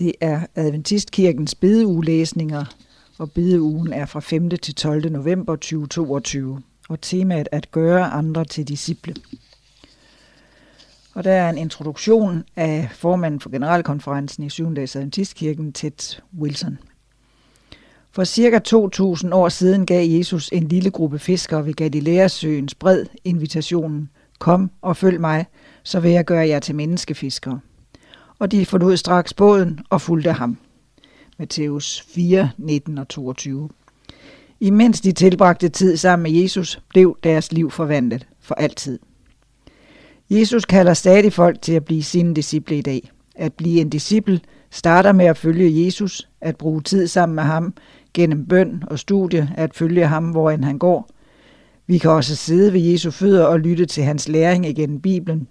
Det er Adventistkirkens bedeugelæsninger, og bedeugen er fra 5. til 12. november 2022, og temaet at gøre andre til disciple. Og der er en introduktion af formanden for generalkonferencen i 7. dags Adventistkirken, Ted Wilson. For cirka 2000 år siden gav Jesus en lille gruppe fiskere ved Galileasøens bred invitationen, kom og følg mig, så vil jeg gøre jer til menneskefiskere og de forlod straks båden og fulgte ham. Matthæus 4, 19 og 22. Imens de tilbragte tid sammen med Jesus, blev deres liv forvandlet for altid. Jesus kalder stadig folk til at blive sine disciple i dag. At blive en disciple starter med at følge Jesus, at bruge tid sammen med ham, gennem bøn og studie, at følge ham, hvor end han går. Vi kan også sidde ved Jesu fødder og lytte til hans læring igennem Bibelen,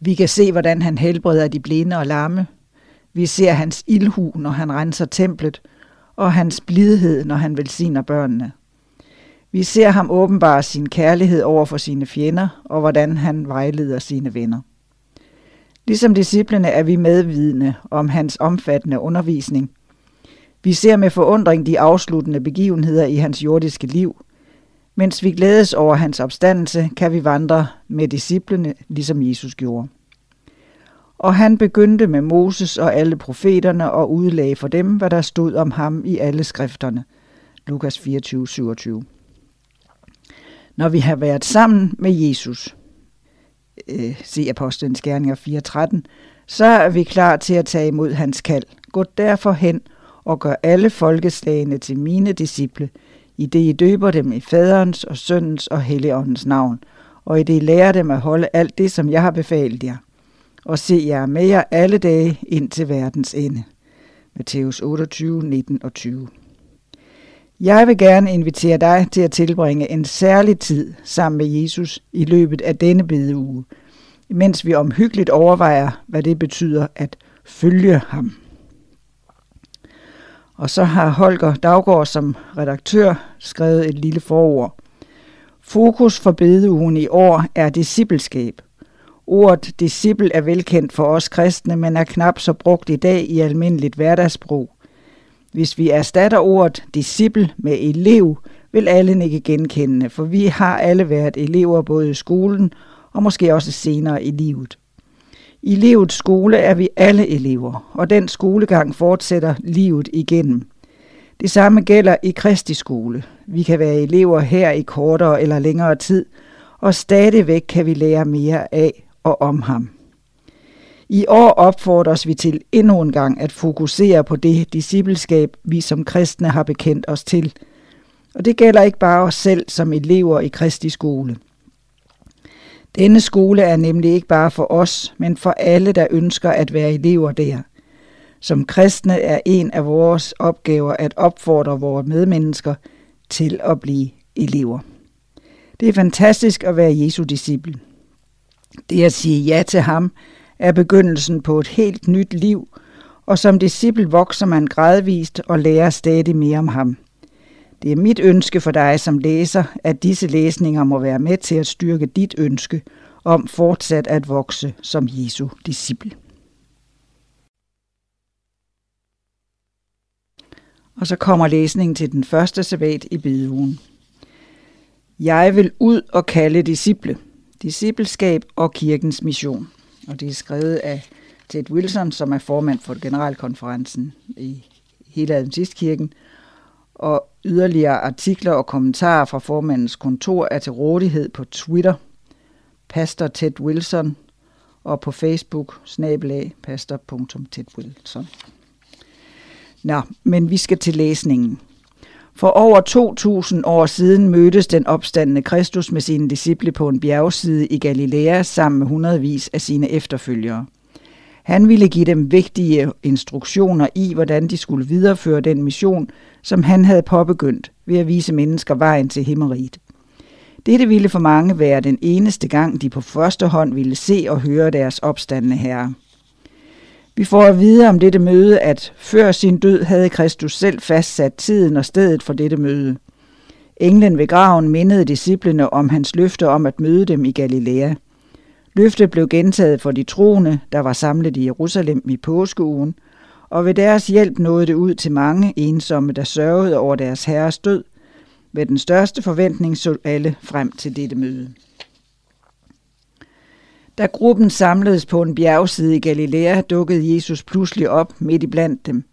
vi kan se, hvordan han helbreder de blinde og lamme. Vi ser hans ildhu, når han renser templet, og hans blidhed, når han velsigner børnene. Vi ser ham åbenbare sin kærlighed over for sine fjender, og hvordan han vejleder sine venner. Ligesom disciplene er vi medvidende om hans omfattende undervisning. Vi ser med forundring de afsluttende begivenheder i hans jordiske liv. Mens vi glædes over hans opstandelse, kan vi vandre med disciplene, ligesom Jesus gjorde. Og han begyndte med Moses og alle profeterne og udlagde for dem, hvad der stod om ham i alle skrifterne. Lukas 24, 27. Når vi har været sammen med Jesus, øh, se Apostlenes Gerninger 4.13, så er vi klar til at tage imod hans kald. Gå derfor hen og gør alle folkeslagene til mine disciple, i det I døber dem i faderens og søndens og helligåndens navn, og i det I lærer dem at holde alt det, som jeg har befalet jer og se jer med jer alle dage ind til verdens ende. Matthæus 28, 19 og 20. Jeg vil gerne invitere dig til at tilbringe en særlig tid sammen med Jesus i løbet af denne bedeuge, mens vi omhyggeligt overvejer, hvad det betyder at følge ham. Og så har Holger Daggaard som redaktør skrevet et lille forord. Fokus for bedeugen i år er discipleskab, Ordet disciple er velkendt for os kristne, men er knap så brugt i dag i almindeligt hverdagsbrug. Hvis vi erstatter ordet disciple med elev, vil alle ikke genkende, for vi har alle været elever både i skolen og måske også senere i livet. I livets skole er vi alle elever, og den skolegang fortsætter livet igennem. Det samme gælder i Kristi skole. Vi kan være elever her i kortere eller længere tid, og stadigvæk kan vi lære mere af og om ham. I år opfordres vi til endnu en gang at fokusere på det discipleskab, vi som kristne har bekendt os til. Og det gælder ikke bare os selv som elever i Kristi skole. Denne skole er nemlig ikke bare for os, men for alle, der ønsker at være elever der. Som kristne er en af vores opgaver at opfordre vores medmennesker til at blive elever. Det er fantastisk at være Jesu disciple. Det at sige ja til ham er begyndelsen på et helt nyt liv, og som disciple vokser man gradvist og lærer stadig mere om ham. Det er mit ønske for dig som læser, at disse læsninger må være med til at styrke dit ønske om fortsat at vokse som Jesu disciple. Og så kommer læsningen til den første sabbat i bedeugen. Jeg vil ud og kalde disciple discipleskab og kirkens mission. Og det er skrevet af Ted Wilson, som er formand for generalkonferencen i hele Adventistkirken. Og yderligere artikler og kommentarer fra formandens kontor er til rådighed på Twitter, Pastor Ted Wilson, og på Facebook, snabelag, pastor.tedwilson. Nå, men vi skal til læsningen. For over 2000 år siden mødtes den opstandende Kristus med sine disciple på en bjergside i Galilea sammen med hundredvis af sine efterfølgere. Han ville give dem vigtige instruktioner i, hvordan de skulle videreføre den mission, som han havde påbegyndt ved at vise mennesker vejen til himmeriget. Dette ville for mange være den eneste gang, de på første hånd ville se og høre deres opstandende herre. Vi får at vide om dette møde, at før sin død havde Kristus selv fastsat tiden og stedet for dette møde. Englen ved graven mindede disciplene om hans løfte om at møde dem i Galilea. Løftet blev gentaget for de troende, der var samlet i Jerusalem i påskeugen, og ved deres hjælp nåede det ud til mange ensomme, der sørgede over deres herres død. Med den største forventning så alle frem til dette møde. Da gruppen samledes på en bjergside i Galilea, dukkede Jesus pludselig op midt i blandt dem.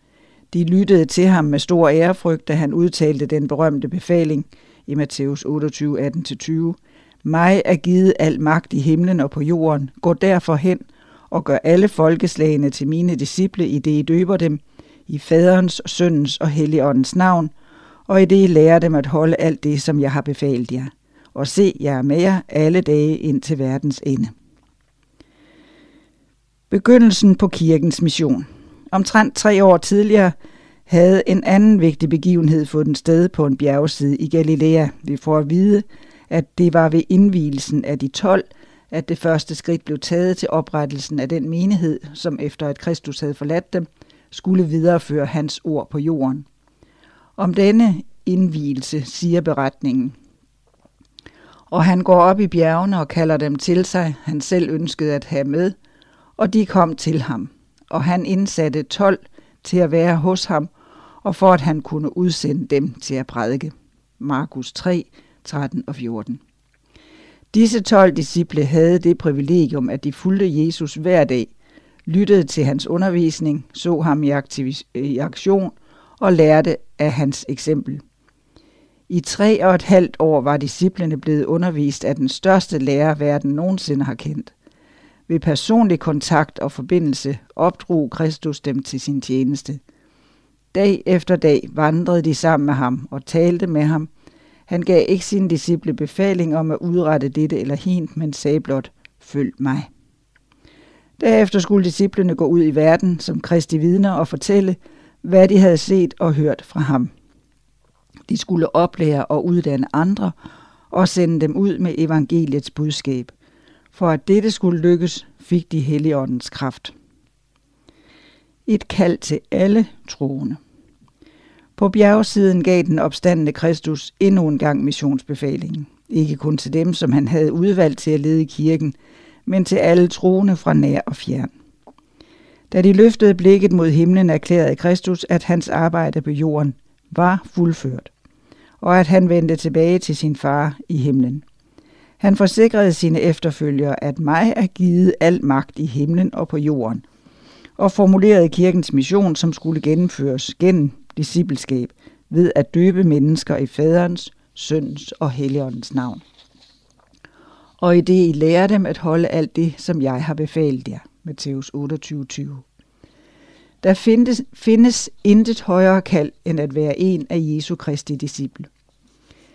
De lyttede til ham med stor ærefrygt, da han udtalte den berømte befaling i Matthæus 28, 18-20. Mig er givet al magt i himlen og på jorden. Gå derfor hen og gør alle folkeslagene til mine disciple, i det I døber dem, i faderens, søndens og helligåndens navn, og i det I lærer dem at holde alt det, som jeg har befalt jer. Og se, jeg er med jer alle dage ind til verdens ende. Begyndelsen på kirkens mission. Omtrent tre år tidligere havde en anden vigtig begivenhed fundet sted på en bjergside i Galilea. Vi får at vide, at det var ved indvielsen af de 12, at det første skridt blev taget til oprettelsen af den menighed, som efter at Kristus havde forladt dem, skulle videreføre hans ord på jorden. Om denne indvielse siger beretningen. Og han går op i bjergene og kalder dem til sig, han selv ønskede at have med, og de kom til ham. Og han indsatte 12 til at være hos ham, og for at han kunne udsende dem til at prædike. Markus 3, 13 og 14. Disse 12 disciple havde det privilegium, at de fulgte Jesus hver dag, lyttede til hans undervisning, så ham i, øh, i aktion og lærte af hans eksempel. I tre og et halvt år var disciplene blevet undervist af den største lærer, verden nogensinde har kendt. Ved personlig kontakt og forbindelse opdrog Kristus dem til sin tjeneste. Dag efter dag vandrede de sammen med ham og talte med ham. Han gav ikke sine disciple befaling om at udrette dette eller hint, men sagde blot, følg mig. Derefter skulle disciplene gå ud i verden som kristi vidner og fortælle, hvad de havde set og hørt fra ham. De skulle oplære og uddanne andre og sende dem ud med evangeliets budskab – for at dette skulle lykkes, fik de Helligåndens kraft. Et kald til alle troende. På bjergsiden gav den opstandende Kristus endnu en gang missionsbefalingen. Ikke kun til dem, som han havde udvalgt til at lede kirken, men til alle troende fra nær og fjern. Da de løftede blikket mod himlen, erklærede Kristus, at hans arbejde på jorden var fuldført, og at han vendte tilbage til sin far i himlen. Han forsikrede sine efterfølgere, at mig er givet al magt i himlen og på jorden, og formulerede kirkens mission, som skulle gennemføres gennem discipleskab ved at døbe mennesker i faderens, søndens og helligåndens navn. Og i det I lærer dem at holde alt det, som jeg har befalet jer. Matthæus 28:20. Der findes, findes intet højere kald, end at være en af Jesu Kristi disciple.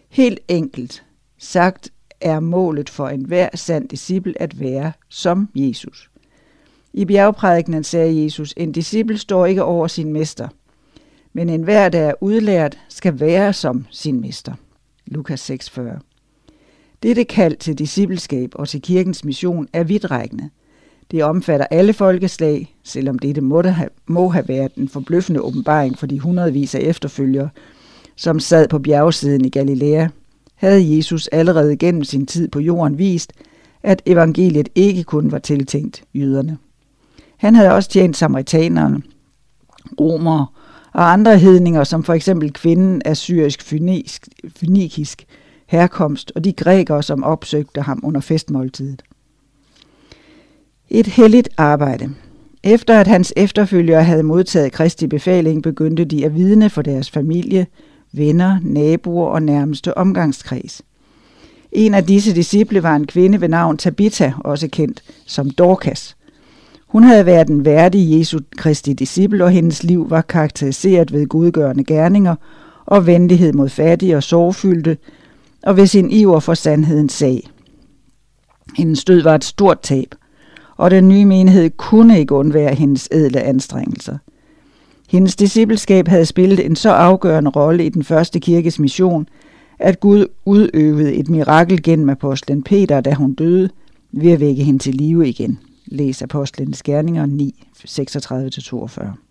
Helt enkelt sagt er målet for enhver sand disciple at være som Jesus. I bjergprædikenen sagde Jesus, en disciple står ikke over sin mester, men enhver, der er udlært, skal være som sin mester. Lukas 6,40 Dette kald til discipleskab og til kirkens mission er vidtrækkende. Det omfatter alle folkeslag, selvom dette måtte have, må have været en forbløffende åbenbaring for de hundredvis af efterfølgere, som sad på bjergsiden i Galilea havde Jesus allerede gennem sin tid på jorden vist, at evangeliet ikke kun var tiltænkt jøderne. Han havde også tjent samaritanerne, romere og andre hedninger, som for eksempel kvinden af syrisk fynikisk herkomst og de grækere, som opsøgte ham under festmåltidet. Et helligt arbejde. Efter at hans efterfølgere havde modtaget Kristi befaling, begyndte de at vidne for deres familie, venner, naboer og nærmeste omgangskreds. En af disse disciple var en kvinde ved navn Tabitha, også kendt som Dorcas. Hun havde været en værdig Jesu Kristi disciple, og hendes liv var karakteriseret ved gudgørende gerninger og venlighed mod fattige og sorgfyldte, og ved sin iver for sandhedens sag. Hendes død var et stort tab, og den nye menighed kunne ikke undvære hendes edle anstrengelser. Hendes discipleskab havde spillet en så afgørende rolle i den første kirkes mission, at Gud udøvede et mirakel gennem apostlen Peter, da hun døde, ved at vække hende til live igen. Læs Apostlenes Gerninger 9, 36-42.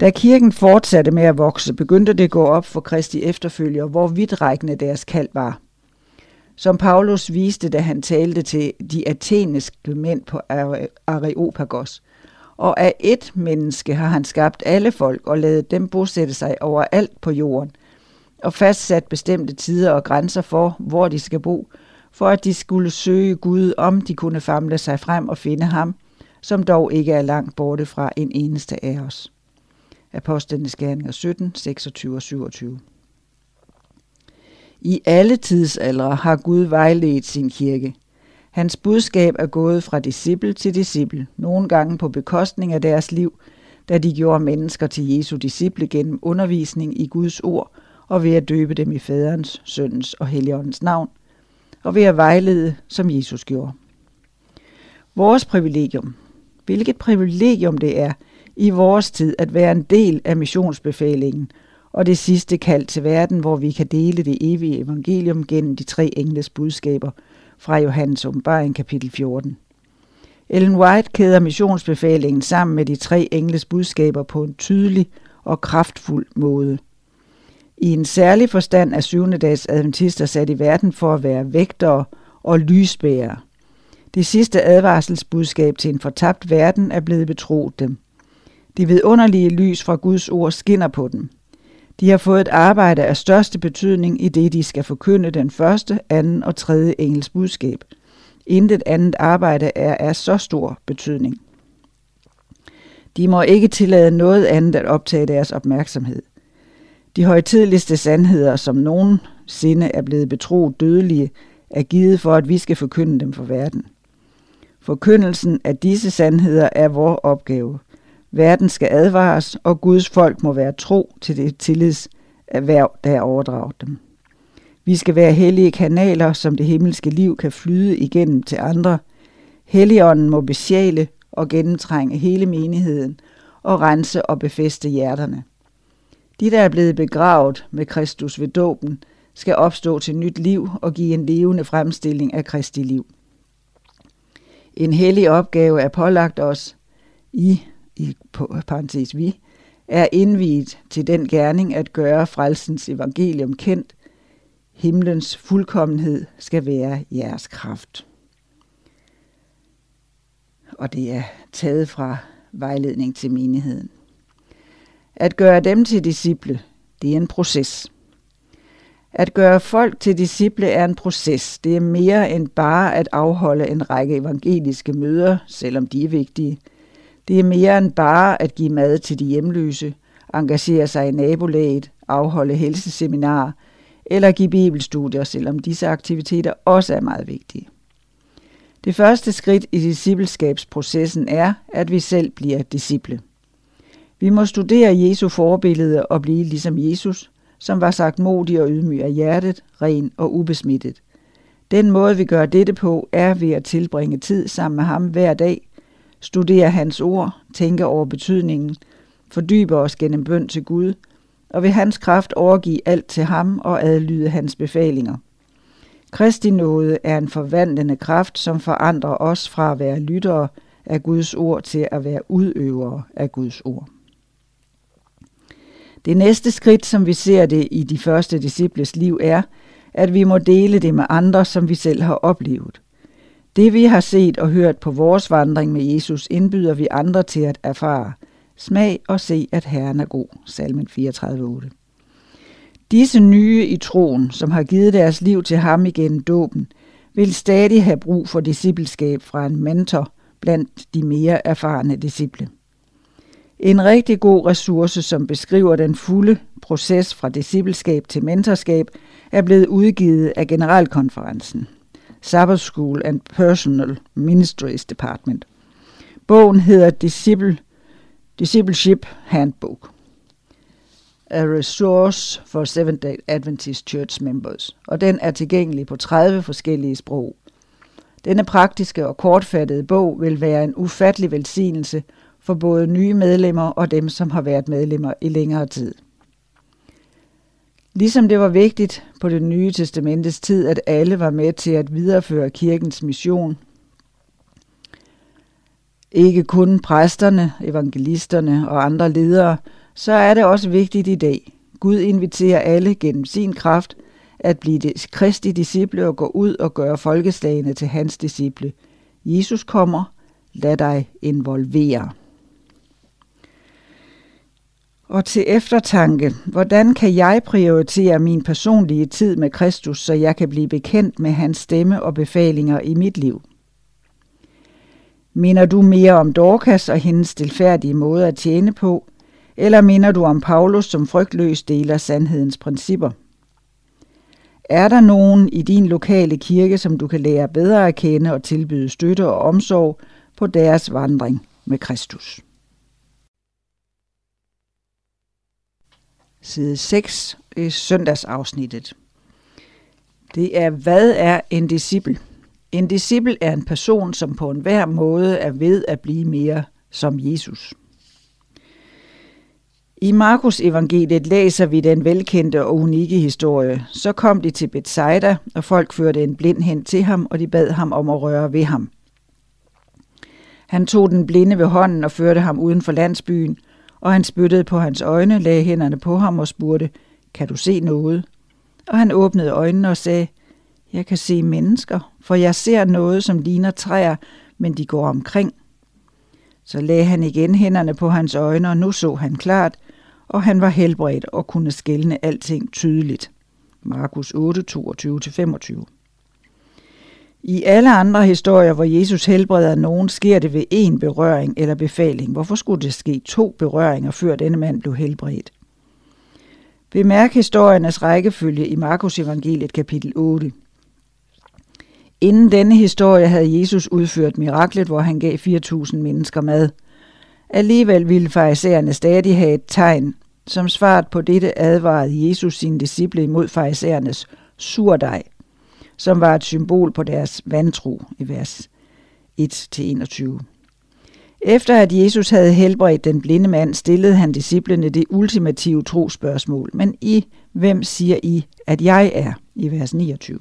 Da kirken fortsatte med at vokse, begyndte det at gå op for Kristi efterfølgere, hvor vidtrækkende deres kald var. som Paulus viste, da han talte til de ateniske mænd på Areopagos. Og af et menneske har han skabt alle folk og lavet dem bosætte sig overalt på jorden, og fastsat bestemte tider og grænser for, hvor de skal bo, for at de skulle søge Gud, om de kunne famle sig frem og finde ham, som dog ikke er langt borte fra en eneste af os. Apostlenes Gerninger 17, 26 og 27. I alle tidsaldre har Gud vejledt sin kirke. Hans budskab er gået fra disciple til disciple, nogle gange på bekostning af deres liv, da de gjorde mennesker til Jesu disciple gennem undervisning i Guds ord og ved at døbe dem i faderens, søndens og helligåndens navn, og ved at vejlede, som Jesus gjorde. Vores privilegium. Hvilket privilegium det er i vores tid at være en del af missionsbefalingen og det sidste kald til verden, hvor vi kan dele det evige evangelium gennem de tre engles budskaber fra Johannes åbenbaring kapitel 14. Ellen White kæder missionsbefalingen sammen med de tre engles budskaber på en tydelig og kraftfuld måde. I en særlig forstand er syvende dags adventister sat i verden for at være vægtere og lysbærere. Det sidste advarselsbudskab til en fortabt verden er blevet betroet dem. Det vidunderlige lys fra Guds ord skinner på dem. De har fået et arbejde af største betydning i det, de skal forkynde den første, anden og tredje engels budskab. Intet andet arbejde er af så stor betydning. De må ikke tillade noget andet at optage deres opmærksomhed. De højtidligste sandheder, som nogen sinde er blevet betroet dødelige, er givet for, at vi skal forkynde dem for verden. Forkyndelsen af disse sandheder er vores opgave – Verden skal advares, og Guds folk må være tro til det tillidserhverv, der er overdraget dem. Vi skal være hellige kanaler, som det himmelske liv kan flyde igennem til andre. Helligånden må besjæle og gennemtrænge hele menigheden og rense og befeste hjerterne. De, der er blevet begravet med Kristus ved dåben, skal opstå til nyt liv og give en levende fremstilling af Kristi liv. En hellig opgave er pålagt os i i parentes vi, er indviet til den gerning at gøre frelsens evangelium kendt. Himlens fuldkommenhed skal være jeres kraft. Og det er taget fra vejledning til menigheden. At gøre dem til disciple, det er en proces. At gøre folk til disciple er en proces. Det er mere end bare at afholde en række evangeliske møder, selvom de er vigtige – det er mere end bare at give mad til de hjemløse, engagere sig i nabolaget, afholde helseseminarer eller give bibelstudier, selvom disse aktiviteter også er meget vigtige. Det første skridt i discipleskabsprocessen er, at vi selv bliver disciple. Vi må studere Jesu forbillede og blive ligesom Jesus, som var sagt modig og ydmyg af hjertet, ren og ubesmittet. Den måde, vi gør dette på, er ved at tilbringe tid sammen med ham hver dag, studere hans ord, tænke over betydningen, fordybe os gennem bøn til Gud, og ved hans kraft overgive alt til ham og adlyde hans befalinger. Kristi nåde er en forvandlende kraft, som forandrer os fra at være lyttere af Guds ord til at være udøvere af Guds ord. Det næste skridt, som vi ser det i de første disciples liv, er, at vi må dele det med andre, som vi selv har oplevet. Det vi har set og hørt på vores vandring med Jesus, indbyder vi andre til at erfare. Smag og se, at Herren er god. Salmen 34.8. Disse nye i troen, som har givet deres liv til ham igen dåben, vil stadig have brug for discipleskab fra en mentor blandt de mere erfarne disciple. En rigtig god ressource, som beskriver den fulde proces fra discipleskab til mentorskab, er blevet udgivet af Generalkonferencen. Sabbath School and Personal Ministries Department. Bogen hedder Disciple, Discipleship Handbook. A Resource for Seventh-day Adventist Church Members, og den er tilgængelig på 30 forskellige sprog. Denne praktiske og kortfattede bog vil være en ufattelig velsignelse for både nye medlemmer og dem, som har været medlemmer i længere tid. Ligesom det var vigtigt på det nye testamentets tid, at alle var med til at videreføre kirkens mission, ikke kun præsterne, evangelisterne og andre ledere, så er det også vigtigt i dag. Gud inviterer alle gennem sin kraft at blive kristi disciple og gå ud og gøre folkeslagene til hans disciple. Jesus kommer, lad dig involvere. Og til eftertanke, hvordan kan jeg prioritere min personlige tid med Kristus, så jeg kan blive bekendt med hans stemme og befalinger i mit liv? Minder du mere om Dorcas og hendes stilfærdige måde at tjene på, eller minder du om Paulus, som frygtløs deler sandhedens principper? Er der nogen i din lokale kirke, som du kan lære bedre at kende og tilbyde støtte og omsorg på deres vandring med Kristus? Side 6 i søndagsafsnittet. Det er, hvad er en disciple? En disciple er en person, som på enhver måde er ved at blive mere som Jesus. I Markus evangeliet læser vi den velkendte og unikke historie. Så kom de til Bethsaida, og folk førte en blind hen til ham, og de bad ham om at røre ved ham. Han tog den blinde ved hånden og førte ham uden for landsbyen, og han spyttede på hans øjne, lagde hænderne på ham og spurgte, kan du se noget? Og han åbnede øjnene og sagde, jeg kan se mennesker, for jeg ser noget, som ligner træer, men de går omkring. Så lagde han igen hænderne på hans øjne, og nu så han klart, og han var helbredt og kunne skælne alting tydeligt. Markus 8, 22-25 i alle andre historier, hvor Jesus helbreder nogen, sker det ved én berøring eller befaling. Hvorfor skulle det ske to berøringer, før denne mand blev helbredt? Bemærk historiernes rækkefølge i Markus evangeliet kapitel 8. Inden denne historie havde Jesus udført miraklet, hvor han gav 4.000 mennesker mad. Alligevel ville farisæerne stadig have et tegn. Som svaret på dette advarede Jesus sine disciple imod farisæernes surdej, som var et symbol på deres vantro i vers 1-21. Efter at Jesus havde helbredt den blinde mand, stillede han disciplene det ultimative trospørgsmål. Men I, hvem siger I, at jeg er? I vers 29.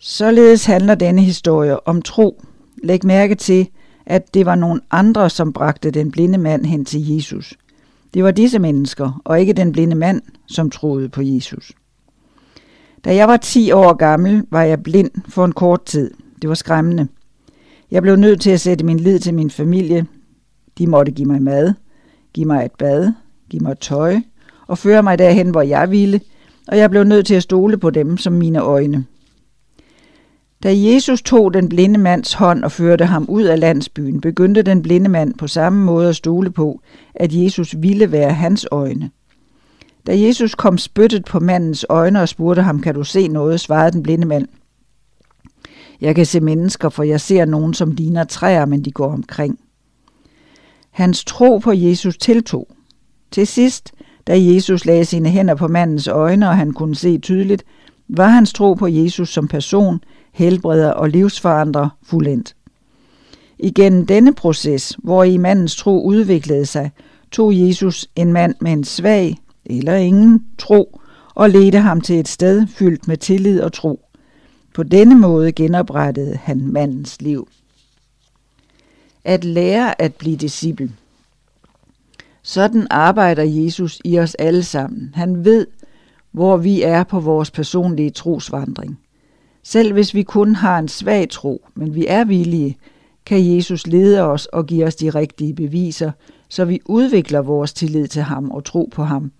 Således handler denne historie om tro. Læg mærke til, at det var nogle andre, som bragte den blinde mand hen til Jesus. Det var disse mennesker, og ikke den blinde mand, som troede på Jesus. Da jeg var 10 år gammel, var jeg blind for en kort tid. Det var skræmmende. Jeg blev nødt til at sætte min lid til min familie. De måtte give mig mad, give mig et bad, give mig tøj og føre mig derhen, hvor jeg ville, og jeg blev nødt til at stole på dem som mine øjne. Da Jesus tog den blinde mands hånd og førte ham ud af landsbyen, begyndte den blinde mand på samme måde at stole på, at Jesus ville være hans øjne. Da Jesus kom spyttet på mandens øjne og spurgte ham, kan du se noget, svarede den blinde mand. Jeg kan se mennesker, for jeg ser nogen, som ligner træer, men de går omkring. Hans tro på Jesus tiltog. Til sidst, da Jesus lagde sine hænder på mandens øjne, og han kunne se tydeligt, var hans tro på Jesus som person – helbreder og livsforandrer fuldendt. Igennem denne proces, hvor i mandens tro udviklede sig, tog Jesus en mand med en svag eller ingen tro og ledte ham til et sted fyldt med tillid og tro. På denne måde genoprettede han mandens liv. At lære at blive disciple. Sådan arbejder Jesus i os alle sammen. Han ved, hvor vi er på vores personlige trosvandring. Selv hvis vi kun har en svag tro, men vi er villige, kan Jesus lede os og give os de rigtige beviser, så vi udvikler vores tillid til ham og tro på ham,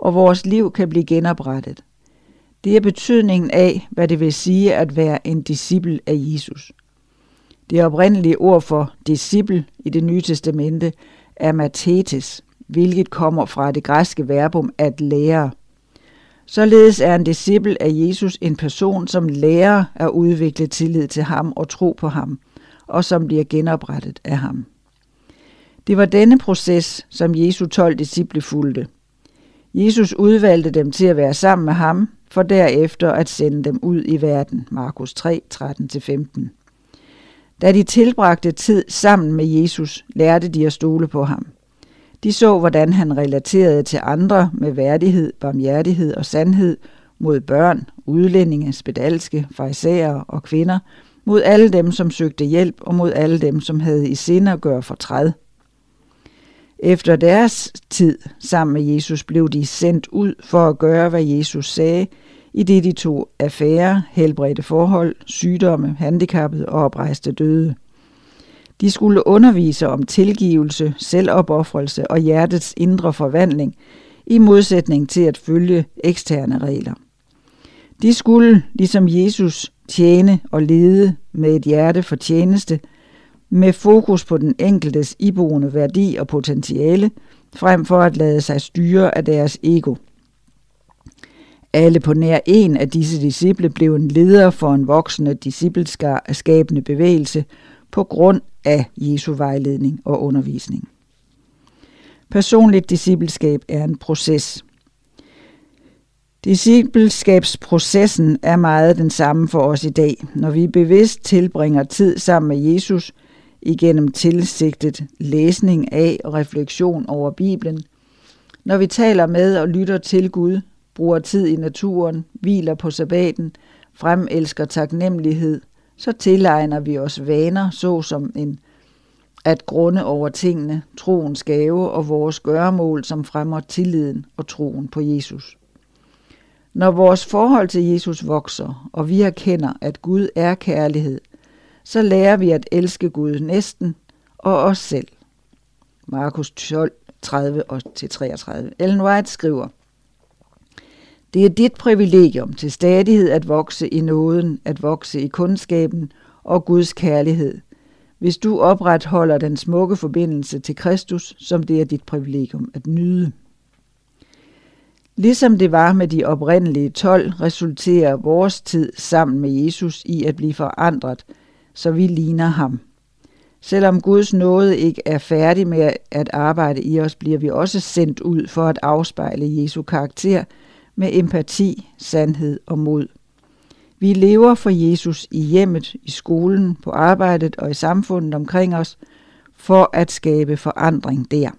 og vores liv kan blive genoprettet. Det er betydningen af, hvad det vil sige at være en disciple af Jesus. Det oprindelige ord for disciple i det nye testamente er matetes, hvilket kommer fra det græske verbum at lære. Således er en disciple af Jesus en person, som lærer at udvikle tillid til ham og tro på ham, og som bliver genoprettet af ham. Det var denne proces, som Jesu 12 disciple fulgte. Jesus udvalgte dem til at være sammen med ham, for derefter at sende dem ud i verden. Markus 3, 13-15. Da de tilbragte tid sammen med Jesus, lærte de at stole på ham – de så, hvordan han relaterede til andre med værdighed, barmhjertighed og sandhed mod børn, udlændinge, spedalske, farisæere og kvinder, mod alle dem, som søgte hjælp, og mod alle dem, som havde i sinde at gøre fortræd. Efter deres tid sammen med Jesus blev de sendt ud for at gøre, hvad Jesus sagde, i det de tog affære, helbredte forhold, sygdomme, handicappede og oprejste døde. De skulle undervise om tilgivelse, selvopoffrelse og hjertets indre forvandling, i modsætning til at følge eksterne regler. De skulle, ligesom Jesus, tjene og lede med et hjerte for tjeneste, med fokus på den enkeltes iboende værdi og potentiale, frem for at lade sig styre af deres ego. Alle på nær en af disse disciple blev en leder for en voksende discipleskabende bevægelse på grund af Jesu vejledning og undervisning. Personligt discipleskab er en proces. Discipleskabsprocessen er meget den samme for os i dag, når vi bevidst tilbringer tid sammen med Jesus igennem tilsigtet læsning af og refleksion over Bibelen, når vi taler med og lytter til Gud, bruger tid i naturen, hviler på sabbaten, fremelsker taknemmelighed, så tilegner vi os vaner, såsom en at grunde over tingene, troens gave og vores gøremål, som fremmer tilliden og troen på Jesus. Når vores forhold til Jesus vokser, og vi erkender, at Gud er kærlighed, så lærer vi at elske Gud næsten og os selv. Markus 12, 30-33. Ellen White skriver, Det er dit privilegium til stadighed at vokse i nåden, at vokse i kundskaben og Guds kærlighed, hvis du opretholder den smukke forbindelse til Kristus, som det er dit privilegium at nyde. Ligesom det var med de oprindelige 12, resulterer vores tid sammen med Jesus i at blive forandret, så vi ligner ham. Selvom Guds nåde ikke er færdig med at arbejde i os, bliver vi også sendt ud for at afspejle Jesu karakter med empati, sandhed og mod. Vi lever for Jesus i hjemmet, i skolen, på arbejdet og i samfundet omkring os, for at skabe forandring der.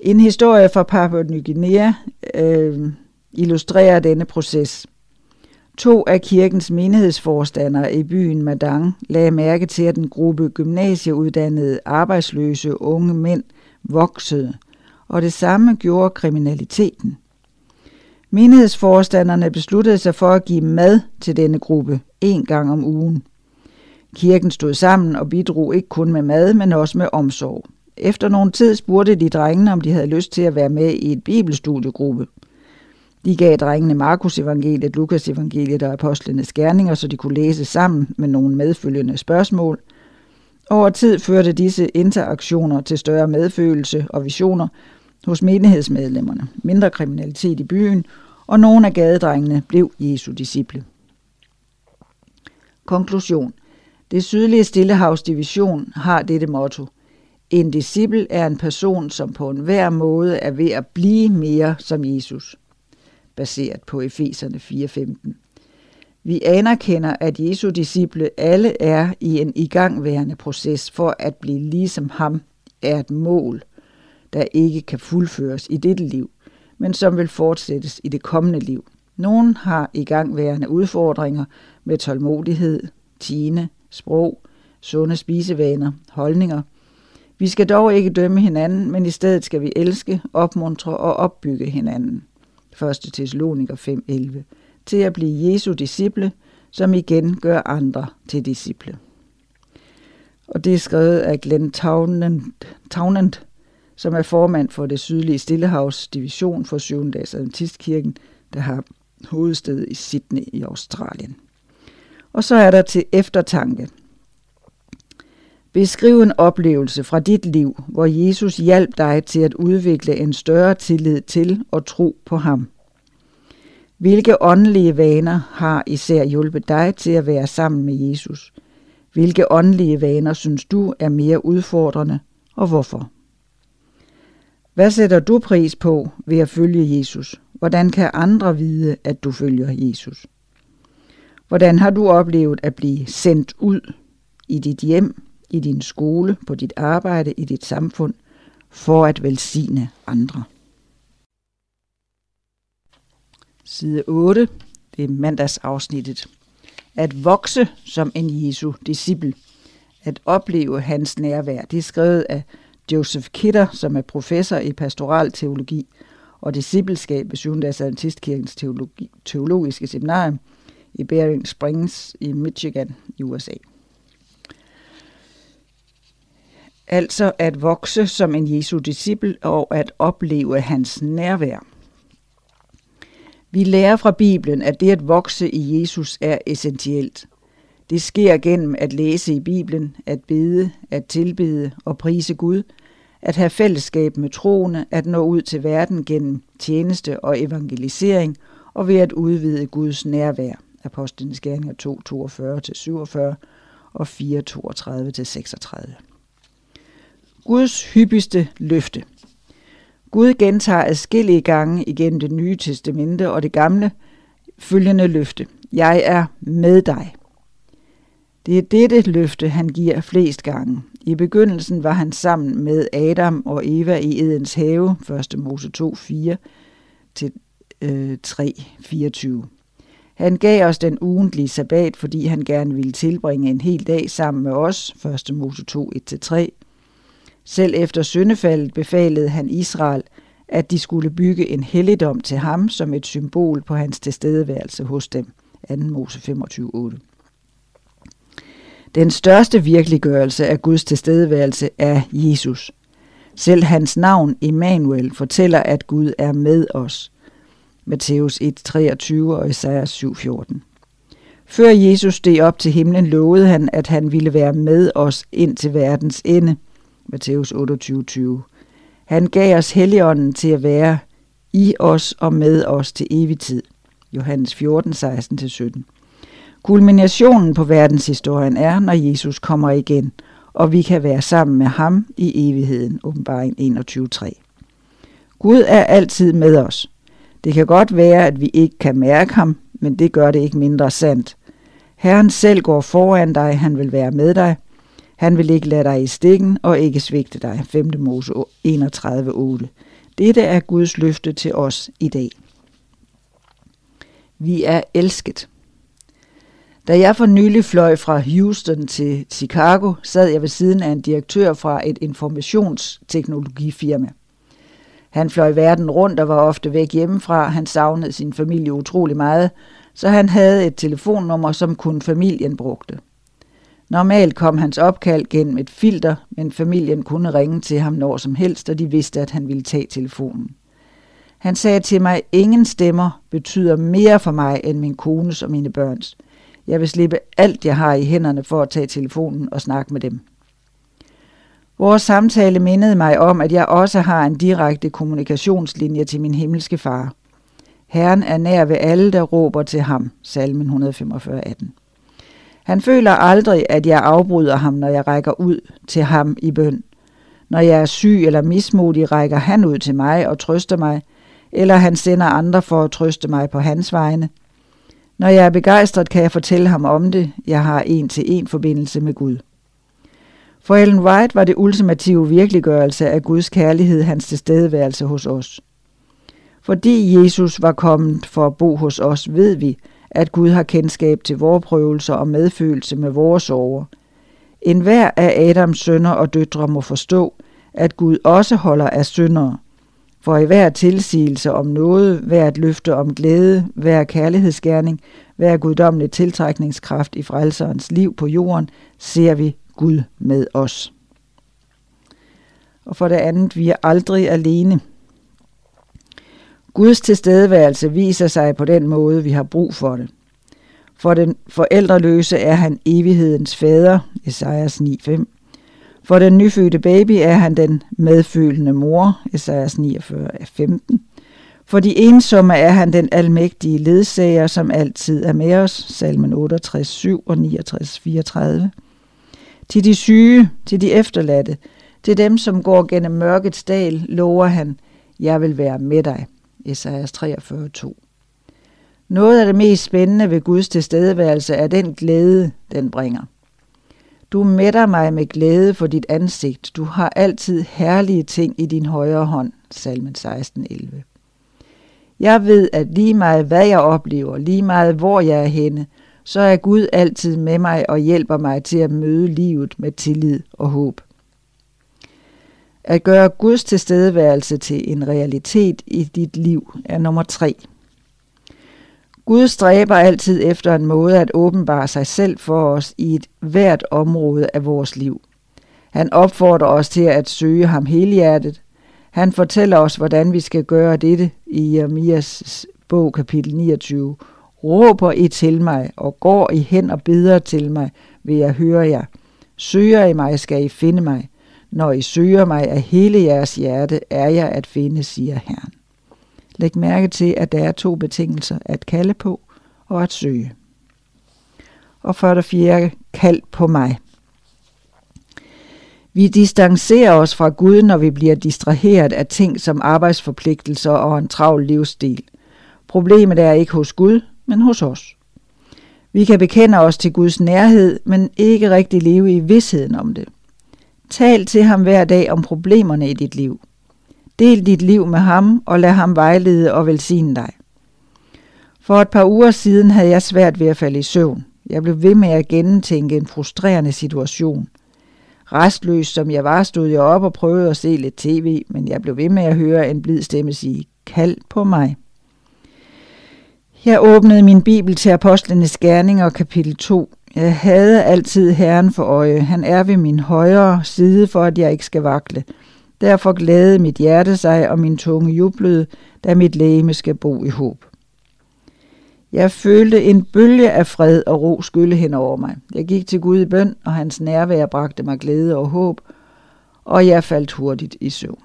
En historie fra Papua Ny Guinea øh, illustrerer denne proces. To af kirkens menighedsforstandere i byen Madang lagde mærke til, at en gruppe gymnasieuddannede arbejdsløse unge mænd voksede, og det samme gjorde kriminaliteten. Menighedsforstanderne besluttede sig for at give mad til denne gruppe en gang om ugen. Kirken stod sammen og bidrog ikke kun med mad, men også med omsorg. Efter nogen tid spurgte de drengene, om de havde lyst til at være med i et bibelstudiegruppe. De gav drengene Markus evangeliet, Lukas evangeliet og apostlenes gerninger, så de kunne læse sammen med nogle medfølgende spørgsmål. Over tid førte disse interaktioner til større medfølelse og visioner hos menighedsmedlemmerne, mindre kriminalitet i byen, og nogle af gadedrengene blev Jesu disciple. Konklusion. Det sydlige Stillehavsdivision har dette motto – en disciple er en person, som på enhver måde er ved at blive mere som Jesus, baseret på Efeserne 4.15. Vi anerkender, at Jesu disciple alle er i en igangværende proces for at blive ligesom ham, er et mål, der ikke kan fuldføres i dette liv, men som vil fortsættes i det kommende liv. Nogen har igangværende udfordringer med tålmodighed, tine, sprog, sunde spisevaner, holdninger, vi skal dog ikke dømme hinanden, men i stedet skal vi elske, opmuntre og opbygge hinanden. 1. Thessaloniker 5.11. Til at blive Jesu disciple, som igen gør andre til disciple. Og det er skrevet af Glenn Townend, Townend som er formand for det sydlige Stillehavs division for 7. dags Adventistkirken, der har hovedsted i Sydney i Australien. Og så er der til eftertanke – Beskriv en oplevelse fra dit liv, hvor Jesus hjalp dig til at udvikle en større tillid til og tro på ham. Hvilke åndelige vaner har især hjulpet dig til at være sammen med Jesus? Hvilke åndelige vaner synes du er mere udfordrende, og hvorfor? Hvad sætter du pris på ved at følge Jesus? Hvordan kan andre vide, at du følger Jesus? Hvordan har du oplevet at blive sendt ud i dit hjem i din skole, på dit arbejde, i dit samfund, for at velsigne andre. Side 8, det er mandagsafsnittet. At vokse som en Jesu disciple. At opleve hans nærvær. Det er skrevet af Joseph Kidder, som er professor i pastoral teologi og discipleskab ved 7. Adventistkirkens teologi, teologiske seminarium i Bering Springs i Michigan i USA. Altså at vokse som en Jesu disciple og at opleve hans nærvær. Vi lærer fra Bibelen, at det at vokse i Jesus er essentielt. Det sker gennem at læse i Bibelen, at bede, at tilbede og prise Gud, at have fællesskab med troende, at nå ud til verden gennem tjeneste og evangelisering og ved at udvide Guds nærvær. Apostlenes Gerninger 2, 42-47 og 4, 32-36. Guds hyppigste løfte. Gud gentager adskillige gange igennem det nye testamente og det gamle følgende løfte. Jeg er med dig. Det er dette løfte, han giver flest gange. I begyndelsen var han sammen med Adam og Eva i Edens have, 1. Mose 2, 4 til øh, 3, 24. Han gav os den ugentlige sabbat, fordi han gerne ville tilbringe en hel dag sammen med os, 1. Mose 2, 1-3. Selv efter syndefaldet befalede han Israel, at de skulle bygge en helligdom til ham som et symbol på hans tilstedeværelse hos dem, 2. Mose 25.8. Den største virkeliggørelse af Guds tilstedeværelse er Jesus. Selv hans navn, Immanuel, fortæller, at Gud er med os. Matthæus 1:23 og Esajas 7:14. Før Jesus steg op til himlen, lovede han, at han ville være med os ind til verdens ende. Matthæus 28:20. Han gav os Helligånden til at være i os og med os til evig tid. Johannes 14, 16-17. Kulminationen på verdenshistorien er, når Jesus kommer igen, og vi kan være sammen med ham i evigheden. Åbenbaring 21.3. Gud er altid med os. Det kan godt være, at vi ikke kan mærke ham, men det gør det ikke mindre sandt. Herren selv går foran dig, han vil være med dig. Han vil ikke lade dig i stikken og ikke svigte dig. 5. Mose 31.8. Dette er Guds løfte til os i dag. Vi er elsket. Da jeg for nylig fløj fra Houston til Chicago, sad jeg ved siden af en direktør fra et informationsteknologifirma. Han fløj verden rundt og var ofte væk hjemmefra. Han savnede sin familie utrolig meget, så han havde et telefonnummer, som kun familien brugte. Normalt kom hans opkald gennem et filter, men familien kunne ringe til ham når som helst, og de vidste, at han ville tage telefonen. Han sagde til mig, ingen stemmer betyder mere for mig end min kones og mine børns. Jeg vil slippe alt, jeg har i hænderne for at tage telefonen og snakke med dem. Vores samtale mindede mig om, at jeg også har en direkte kommunikationslinje til min himmelske far. Herren er nær ved alle, der råber til ham. Salmen 145, 18. Han føler aldrig, at jeg afbryder ham, når jeg rækker ud til ham i bøn. Når jeg er syg eller mismodig, rækker han ud til mig og trøster mig, eller han sender andre for at trøste mig på hans vegne. Når jeg er begejstret, kan jeg fortælle ham om det. Jeg har en til en forbindelse med Gud. For Ellen White var det ultimative virkeliggørelse af Guds kærlighed hans tilstedeværelse hos os. Fordi Jesus var kommet for at bo hos os, ved vi, at Gud har kendskab til vores prøvelser og medfølelse med vores sorger. En hver af Adams sønner og døtre må forstå, at Gud også holder af syndere. For i hver tilsigelse om noget, hver et løfte om glæde, hver kærlighedsgerning, hver guddommelig tiltrækningskraft i frelserens liv på jorden, ser vi Gud med os. Og for det andet, vi er aldrig alene. Guds tilstedeværelse viser sig på den måde, vi har brug for det. For den forældreløse er han evighedens fader, Esajas 9.5. For den nyfødte baby er han den medfølende mor, Esajas 49.15. For de ensomme er han den almægtige ledsager, som altid er med os, salmen 68.7 og 69.34. Til de syge, til de efterladte, til dem, som går gennem mørkets dal, lover han, jeg vil være med dig. Esajas 43.2 Noget af det mest spændende ved Guds tilstedeværelse er den glæde, den bringer. Du mætter mig med glæde for dit ansigt. Du har altid herlige ting i din højre hånd. Salmen 16.11 Jeg ved, at lige meget hvad jeg oplever, lige meget hvor jeg er henne, så er Gud altid med mig og hjælper mig til at møde livet med tillid og håb. At gøre Guds tilstedeværelse til en realitet i dit liv er nummer tre. Gud stræber altid efter en måde at åbenbare sig selv for os i et hvert område af vores liv. Han opfordrer os til at søge ham helhjertet. Han fortæller os, hvordan vi skal gøre dette i Jeremias bog kapitel 29. Råber I til mig, og går I hen og beder til mig, vil jeg høre jer. Søger I mig, skal I finde mig. Når I søger mig af hele jeres hjerte, er jeg at finde, siger Herren. Læg mærke til, at der er to betingelser, at kalde på og at søge. Og for det fjerde, kald på mig. Vi distancerer os fra Gud, når vi bliver distraheret af ting som arbejdsforpligtelser og en travl livsstil. Problemet er ikke hos Gud, men hos os. Vi kan bekende os til Guds nærhed, men ikke rigtig leve i vidsheden om det. Tal til ham hver dag om problemerne i dit liv. Del dit liv med ham og lad ham vejlede og velsigne dig. For et par uger siden havde jeg svært ved at falde i søvn. Jeg blev ved med at gennemtænke en frustrerende situation. Restløs som jeg var, stod jeg op og prøvede at se lidt tv, men jeg blev ved med at høre en blid stemme sige, kald på mig. Jeg åbnede min bibel til Apostlenes Gerninger, kapitel 2. Jeg havde altid Herren for øje. Han er ved min højre side, for at jeg ikke skal vakle. Derfor glædede mit hjerte sig, og min tunge jublede, da mit lægeme skal bo i håb. Jeg følte en bølge af fred og ro skylle hen over mig. Jeg gik til Gud i bøn, og hans nærvær bragte mig glæde og håb, og jeg faldt hurtigt i søvn.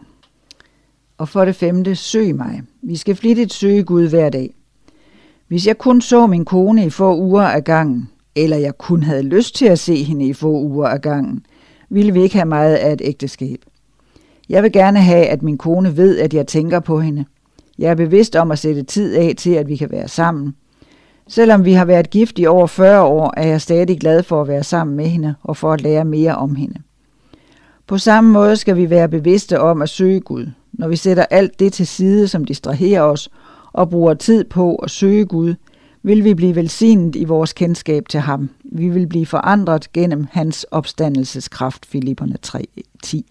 Og for det femte, søg mig. Vi skal flittigt søge Gud hver dag. Hvis jeg kun så min kone i få uger af gangen, eller jeg kun havde lyst til at se hende i få uger ad gangen, ville vi ikke have meget af et ægteskab. Jeg vil gerne have, at min kone ved, at jeg tænker på hende. Jeg er bevidst om at sætte tid af til, at vi kan være sammen. Selvom vi har været gift i over 40 år, er jeg stadig glad for at være sammen med hende og for at lære mere om hende. På samme måde skal vi være bevidste om at søge Gud. Når vi sætter alt det til side, som distraherer os, og bruger tid på at søge Gud, vil vi blive velsignet i vores kendskab til ham. Vi vil blive forandret gennem hans opstandelseskraft, Filipperne 3.10.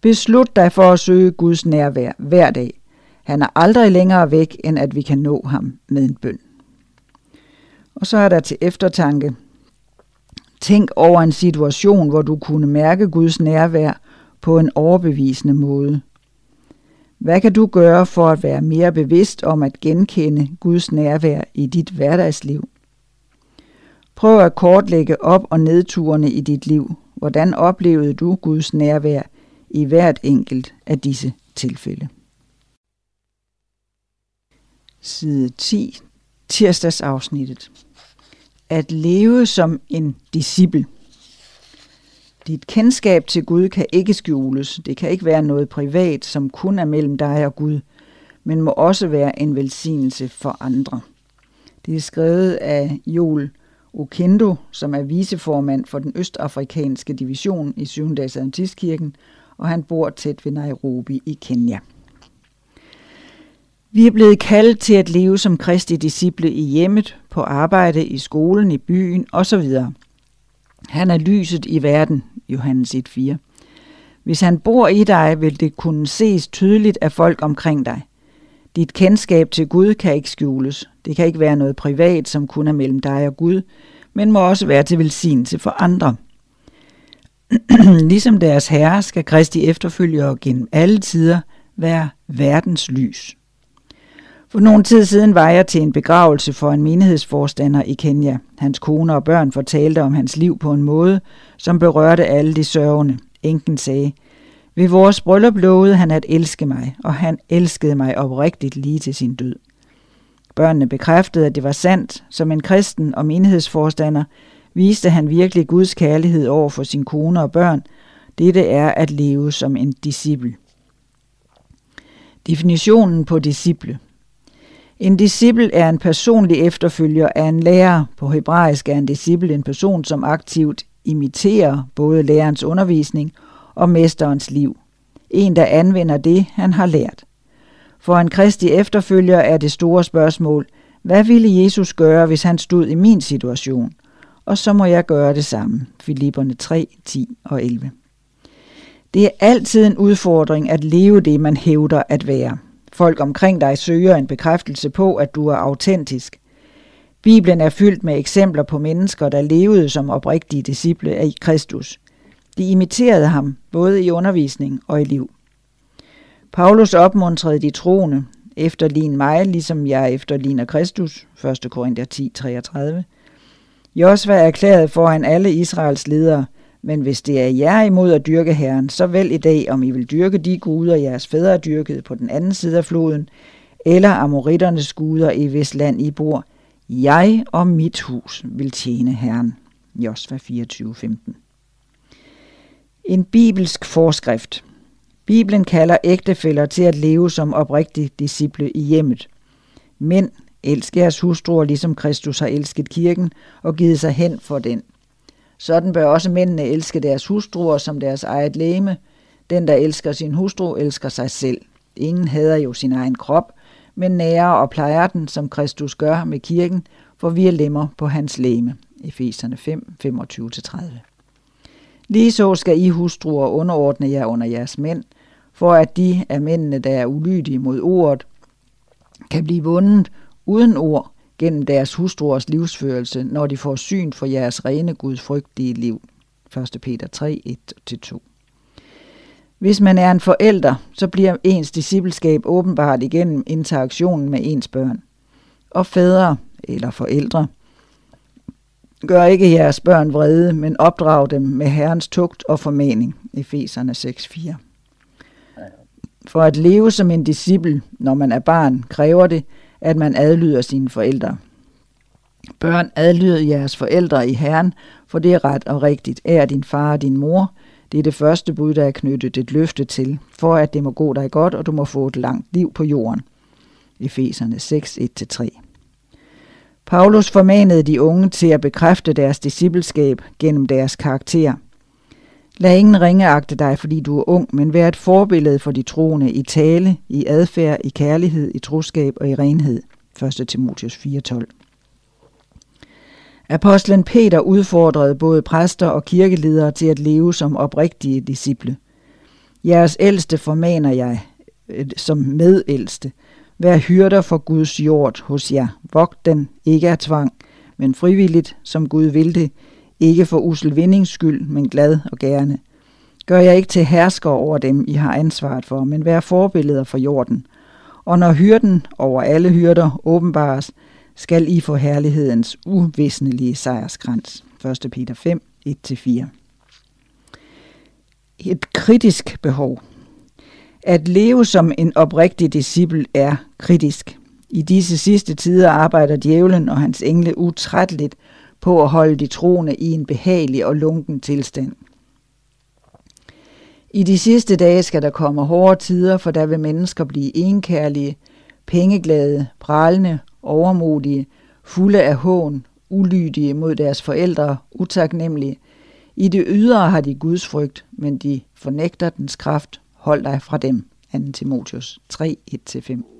Beslut dig for at søge Guds nærvær hver dag. Han er aldrig længere væk, end at vi kan nå ham med en bøn. Og så er der til eftertanke. Tænk over en situation, hvor du kunne mærke Guds nærvær på en overbevisende måde. Hvad kan du gøre for at være mere bevidst om at genkende Guds nærvær i dit hverdagsliv? Prøv at kortlægge op- og nedturene i dit liv. Hvordan oplevede du Guds nærvær i hvert enkelt af disse tilfælde? Side 10, tirsdagsafsnittet. At leve som en disciple. Dit kendskab til Gud kan ikke skjules. Det kan ikke være noget privat, som kun er mellem dig og Gud, men må også være en velsignelse for andre. Det er skrevet af Joel Okendo, som er viceformand for den østafrikanske division i 7. dags Adventistkirken, og han bor tæt ved Nairobi i Kenya. Vi er blevet kaldt til at leve som kristi disciple i hjemmet, på arbejde, i skolen, i byen osv. Han er lyset i verden, Johannes 1.4. Hvis han bor i dig, vil det kunne ses tydeligt af folk omkring dig. Dit kendskab til Gud kan ikke skjules. Det kan ikke være noget privat, som kun er mellem dig og Gud, men må også være til velsignelse for andre. ligesom deres herre skal Kristi efterfølgere gennem alle tider være verdens lys. For nogle tid siden var jeg til en begravelse for en menighedsforstander i Kenya. Hans kone og børn fortalte om hans liv på en måde, som berørte alle de sørgende. Enken sagde, ved vores bryllup lovede han at elske mig, og han elskede mig oprigtigt lige til sin død. Børnene bekræftede, at det var sandt. Som en kristen og menighedsforstander viste han virkelig Guds kærlighed over for sin kone og børn. Dette er at leve som en disciple. Definitionen på disciple. En disciple er en personlig efterfølger af en lærer. På hebraisk er en disciple en person, som aktivt imiterer både lærerens undervisning og mesterens liv. En, der anvender det, han har lært. For en kristig efterfølger er det store spørgsmål, hvad ville Jesus gøre, hvis han stod i min situation? Og så må jeg gøre det samme. Filipperne 3, 10 og 11. Det er altid en udfordring at leve det, man hævder at være. Folk omkring dig søger en bekræftelse på, at du er autentisk. Bibelen er fyldt med eksempler på mennesker, der levede som oprigtige disciple af Kristus. De imiterede ham, både i undervisning og i liv. Paulus opmuntrede de troende, efterlign mig, ligesom jeg efterligner Kristus, 1. Korinther 10, 33. Josva erklærede foran alle Israels ledere, men hvis det er jer imod at dyrke Herren, så vælg i dag, om I vil dyrke de guder, jeres fædre dyrkede på den anden side af floden, eller amoritternes guder i hvis land I bor. Jeg og mit hus vil tjene Herren. Josva 24:15. En bibelsk forskrift. Bibelen kalder ægtefæller til at leve som oprigtige disciple i hjemmet. Mænd, elsk jeres hustruer, ligesom Kristus har elsket kirken og givet sig hen for den – sådan bør også mændene elske deres hustruer som deres eget læme. Den, der elsker sin hustru, elsker sig selv. Ingen hader jo sin egen krop, men nærer og plejer den, som Kristus gør med kirken, for vi er lemmer på hans læme. Efeserne 5, 25-30. Ligeså skal I hustruer underordne jer under jeres mænd, for at de af mændene, der er ulydige mod ordet, kan blive vundet uden ord gennem deres hustruers livsførelse, når de får syn for jeres rene Guds frygtige liv. 1. Peter 3, 1-2. Hvis man er en forælder, så bliver ens discipleskab åbenbart igennem interaktionen med ens børn. Og fædre eller forældre gør ikke jeres børn vrede, men opdrag dem med Herrens tugt og formaning. Efeserne 6:4. For at leve som en disciple, når man er barn, kræver det, at man adlyder sine forældre. Børn, adlyd jeres forældre i Herren, for det er ret og rigtigt. Ær din far og din mor. Det er det første bud, der er knyttet et løfte til, for at det må gå dig godt, og du må få et langt liv på jorden. Efeserne 6, 1-3. Paulus formanede de unge til at bekræfte deres discipleskab gennem deres karakter. Lad ingen ringeagte dig, fordi du er ung, men vær et forbillede for de troende i tale, i adfærd, i kærlighed, i troskab og i renhed. 1. Timotheus 4:12. Apostlen Peter udfordrede både præster og kirkeledere til at leve som oprigtige disciple. Jeres ældste formaner jeg, øh, som medældste. Vær hyrder for Guds jord hos jer. Vogt den, ikke af tvang, men frivilligt, som Gud vil det, ikke for usel vindings skyld, men glad og gerne. Gør jeg ikke til hersker over dem, I har ansvaret for, men vær forbilleder for jorden. Og når hyrden over alle hyrder åbenbares, skal I få herlighedens uvisnelige sejrskrans. 1. Peter 5, 1-4. Et kritisk behov. At leve som en oprigtig disciple er kritisk. I disse sidste tider arbejder djævlen og hans engle utrætteligt på at holde de troende i en behagelig og lunken tilstand. I de sidste dage skal der komme hårde tider, for der vil mennesker blive enkærlige, pengeglade, pralende, overmodige, fulde af hån, ulydige mod deres forældre, utaknemmelige. I det ydre har de Guds frygt, men de fornægter dens kraft. Hold dig fra dem. 2. Timotheus 3, 1-5.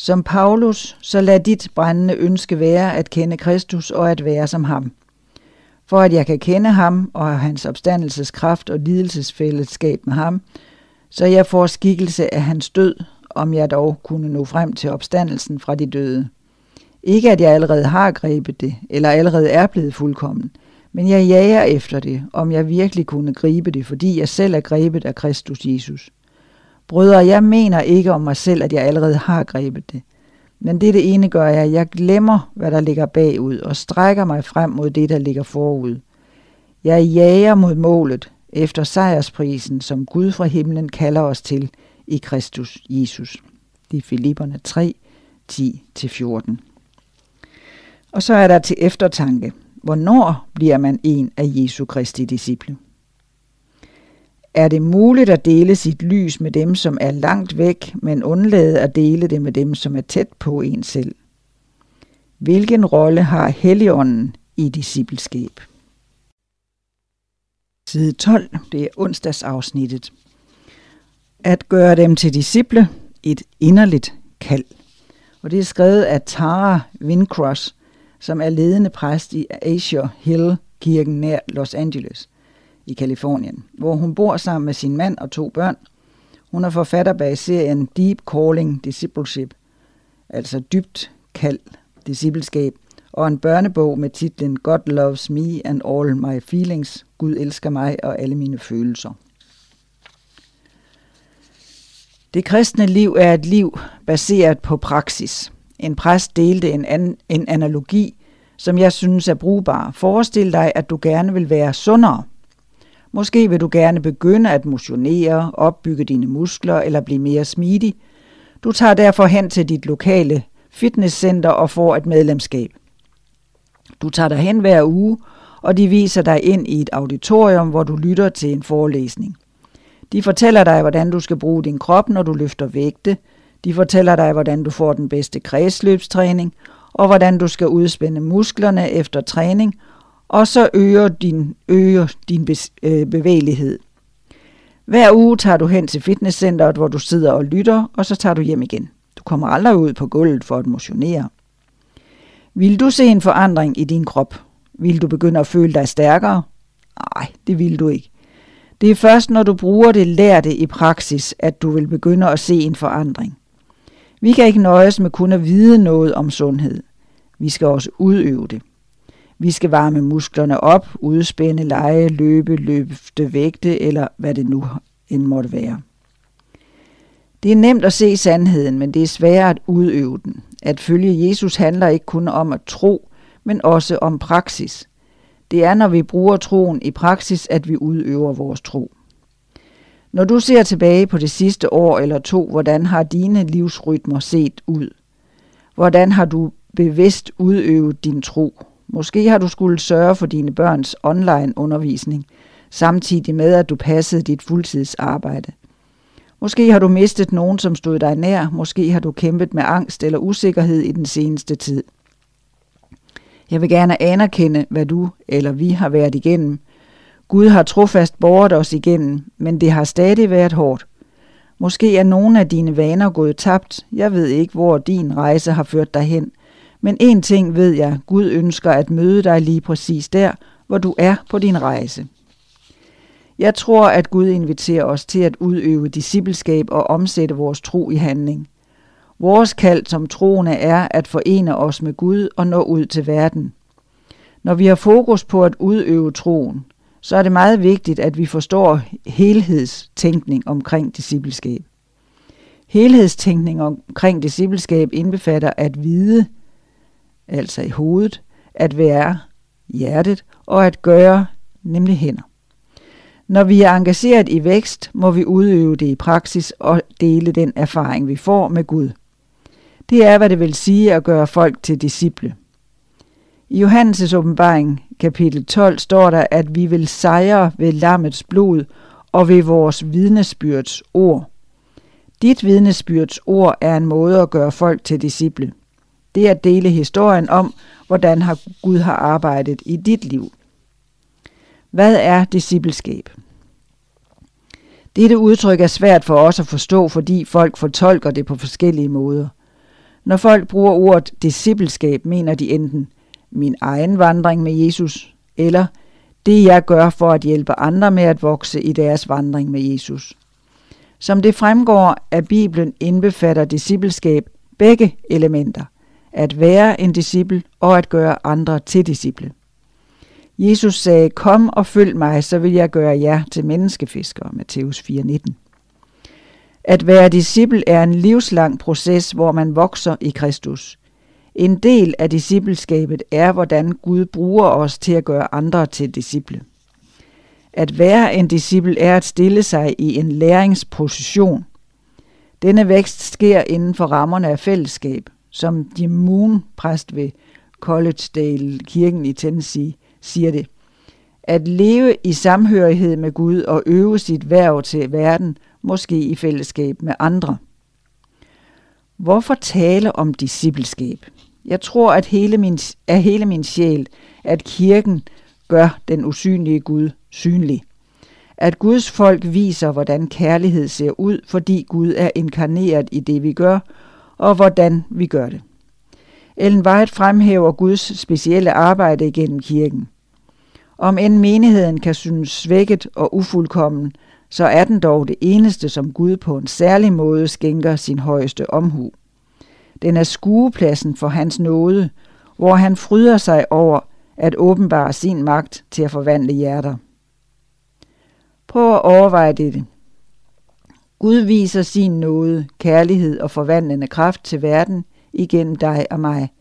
Som Paulus, så lad dit brændende ønske være at kende Kristus og at være som ham. For at jeg kan kende ham og hans opstandelseskraft og lidelsesfællesskab med ham, så jeg får skikkelse af hans død, om jeg dog kunne nå frem til opstandelsen fra de døde. Ikke at jeg allerede har grebet det, eller allerede er blevet fuldkommen, men jeg jager efter det, om jeg virkelig kunne gribe det, fordi jeg selv er grebet af Kristus Jesus. Brødre, jeg mener ikke om mig selv, at jeg allerede har grebet det. Men det det ene gør jeg, jeg glemmer, hvad der ligger bagud, og strækker mig frem mod det, der ligger forud. Jeg jager mod målet, efter sejrsprisen, som Gud fra himlen kalder os til i Kristus Jesus. Det er Filipperne 3, 10-14. Og så er der til eftertanke, hvornår bliver man en af Jesu Kristi disciple? Er det muligt at dele sit lys med dem, som er langt væk, men undlade at dele det med dem, som er tæt på en selv? Hvilken rolle har Helligånden i discipleskab? Side 12, det er onsdagsafsnittet. At gøre dem til disciple, et inderligt kald. Og det er skrevet af Tara Wincross, som er ledende præst i Asia Hill kirken nær Los Angeles i Kalifornien, hvor hun bor sammen med sin mand og to børn. Hun er forfatter bag serien Deep Calling Discipleship, altså dybt kald discipleskab, og en børnebog med titlen God Loves Me and All My Feelings, Gud elsker mig og alle mine følelser. Det kristne liv er et liv baseret på praksis. En præst delte en, an, en analogi, som jeg synes er brugbar. Forestil dig, at du gerne vil være sundere. Måske vil du gerne begynde at motionere, opbygge dine muskler eller blive mere smidig. Du tager derfor hen til dit lokale fitnesscenter og får et medlemskab. Du tager dig hen hver uge, og de viser dig ind i et auditorium, hvor du lytter til en forelæsning. De fortæller dig, hvordan du skal bruge din krop, når du løfter vægte. De fortæller dig, hvordan du får den bedste kredsløbstræning, og hvordan du skal udspænde musklerne efter træning, og så øger din, øger din øh, bevægelighed. Hver uge tager du hen til fitnesscenteret, hvor du sidder og lytter, og så tager du hjem igen. Du kommer aldrig ud på gulvet for at motionere. Vil du se en forandring i din krop? Vil du begynde at føle dig stærkere? Nej, det vil du ikke. Det er først, når du bruger det lærte i praksis, at du vil begynde at se en forandring. Vi kan ikke nøjes med kun at vide noget om sundhed. Vi skal også udøve det. Vi skal varme musklerne op, udspænde, lege, løbe, løfte vægte eller hvad det nu end måtte være. Det er nemt at se sandheden, men det er sværere at udøve den. At følge Jesus handler ikke kun om at tro, men også om praksis. Det er, når vi bruger troen i praksis, at vi udøver vores tro. Når du ser tilbage på det sidste år eller to, hvordan har dine livsrytmer set ud? Hvordan har du bevidst udøvet din tro? Måske har du skulle sørge for dine børns online undervisning, samtidig med at du passede dit fuldtidsarbejde. Måske har du mistet nogen, som stod dig nær. Måske har du kæmpet med angst eller usikkerhed i den seneste tid. Jeg vil gerne anerkende, hvad du eller vi har været igennem. Gud har trofast båret os igennem, men det har stadig været hårdt. Måske er nogle af dine vaner gået tabt. Jeg ved ikke, hvor din rejse har ført dig hen. Men en ting ved jeg, Gud ønsker at møde dig lige præcis der, hvor du er på din rejse. Jeg tror, at Gud inviterer os til at udøve discipleskab og omsætte vores tro i handling. Vores kald som troende er at forene os med Gud og nå ud til verden. Når vi har fokus på at udøve troen, så er det meget vigtigt, at vi forstår helhedstænkning omkring discipleskab. Helhedstænkning omkring discipleskab indbefatter at vide, altså i hovedet, at være hjertet og at gøre, nemlig hænder. Når vi er engageret i vækst, må vi udøve det i praksis og dele den erfaring, vi får med Gud. Det er, hvad det vil sige at gøre folk til disciple. I Johannes' åbenbaring, kapitel 12, står der, at vi vil sejre ved lammets blod og ved vores vidnesbyrds ord. Dit vidnesbyrds ord er en måde at gøre folk til disciple. Det er at dele historien om, hvordan har Gud har arbejdet i dit liv. Hvad er discipleskab? Dette udtryk er svært for os at forstå, fordi folk fortolker det på forskellige måder. Når folk bruger ordet discipleskab, mener de enten min egen vandring med Jesus, eller det jeg gør for at hjælpe andre med at vokse i deres vandring med Jesus. Som det fremgår af Bibelen indbefatter discipleskab begge elementer, at være en disciple og at gøre andre til disciple. Jesus sagde, kom og følg mig, så vil jeg gøre jer til menneskefiskere, Matthæus 4:19. At være disciple er en livslang proces, hvor man vokser i Kristus. En del af discipleskabet er, hvordan Gud bruger os til at gøre andre til disciple. At være en disciple er at stille sig i en læringsposition. Denne vækst sker inden for rammerne af fællesskab, som Jim Moon, præst ved Collegedale Kirken i Tennessee, siger det. At leve i samhørighed med Gud og øve sit værv til verden, måske i fællesskab med andre. Hvorfor tale om discipleskab? Jeg tror, at hele min, af hele min sjæl, at kirken gør den usynlige Gud synlig. At Guds folk viser, hvordan kærlighed ser ud, fordi Gud er inkarneret i det, vi gør, og hvordan vi gør det. Ellen White fremhæver Guds specielle arbejde igennem kirken. Om end menigheden kan synes svækket og ufuldkommen, så er den dog det eneste, som Gud på en særlig måde skænker sin højeste omhu. Den er skuepladsen for hans nåde, hvor han fryder sig over at åbenbare sin magt til at forvandle hjerter. Prøv at overveje dette. Gud viser sin nåde, kærlighed og forvandlende kraft til verden igennem dig og mig.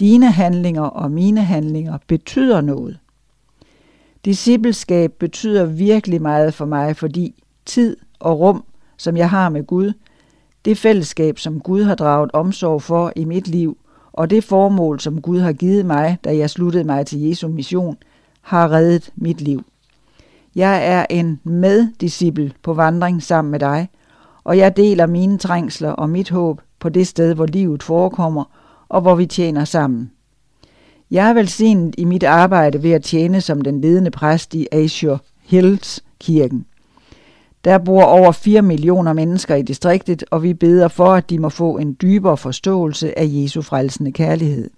Dine handlinger og mine handlinger betyder noget. Discipleskab betyder virkelig meget for mig, fordi tid og rum, som jeg har med Gud, det fællesskab, som Gud har draget omsorg for i mit liv, og det formål, som Gud har givet mig, da jeg sluttede mig til Jesu mission, har reddet mit liv. Jeg er en meddisciple på vandring sammen med dig, og jeg deler mine trængsler og mit håb på det sted, hvor livet forekommer, og hvor vi tjener sammen. Jeg er velsignet i mit arbejde ved at tjene som den ledende præst i Azure Hills kirken. Der bor over 4 millioner mennesker i distriktet, og vi beder for, at de må få en dybere forståelse af Jesu frelsende kærlighed.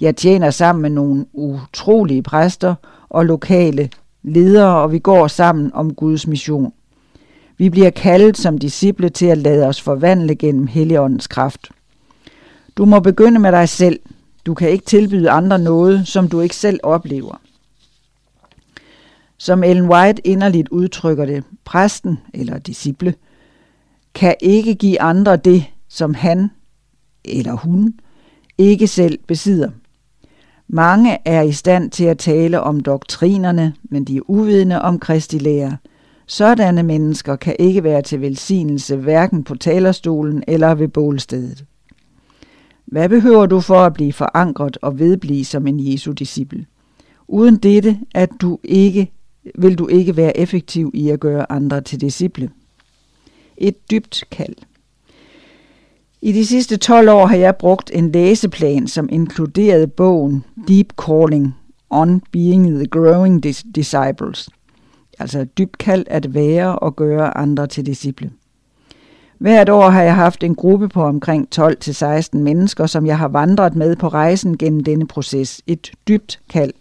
Jeg tjener sammen med nogle utrolige præster og lokale ledere, og vi går sammen om Guds mission. Vi bliver kaldet som disciple til at lade os forvandle gennem Helligåndens kraft. Du må begynde med dig selv. Du kan ikke tilbyde andre noget, som du ikke selv oplever. Som Ellen White inderligt udtrykker det, præsten eller disciple kan ikke give andre det, som han eller hun ikke selv besidder. Mange er i stand til at tale om doktrinerne, men de er uvidende om Kristi lære. Sådanne mennesker kan ikke være til velsignelse hverken på talerstolen eller ved bålstedet. Hvad behøver du for at blive forankret og vedblive som en Jesu disciple? Uden dette at du ikke, vil du ikke være effektiv i at gøre andre til disciple. Et dybt kald. I de sidste 12 år har jeg brugt en læseplan, som inkluderede bogen Deep Calling on Being the Growing Disciples. Altså dybt kald at være og gøre andre til disciple. Hvert år har jeg haft en gruppe på omkring 12-16 mennesker, som jeg har vandret med på rejsen gennem denne proces. Et dybt kald.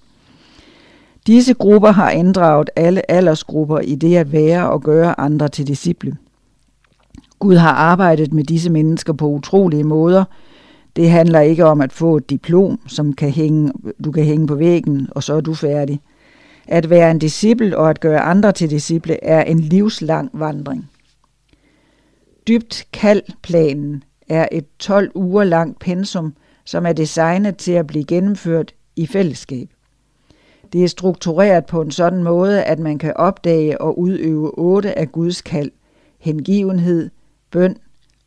Disse grupper har inddraget alle aldersgrupper i det at være og gøre andre til disciple. Gud har arbejdet med disse mennesker på utrolige måder. Det handler ikke om at få et diplom, som kan hænge, du kan hænge på væggen, og så er du færdig. At være en disciple og at gøre andre til disciple er en livslang vandring. Dybt kaldplanen er et 12 uger langt pensum, som er designet til at blive gennemført i fællesskab. Det er struktureret på en sådan måde, at man kan opdage og udøve otte af Guds kald. Hengivenhed, bøn,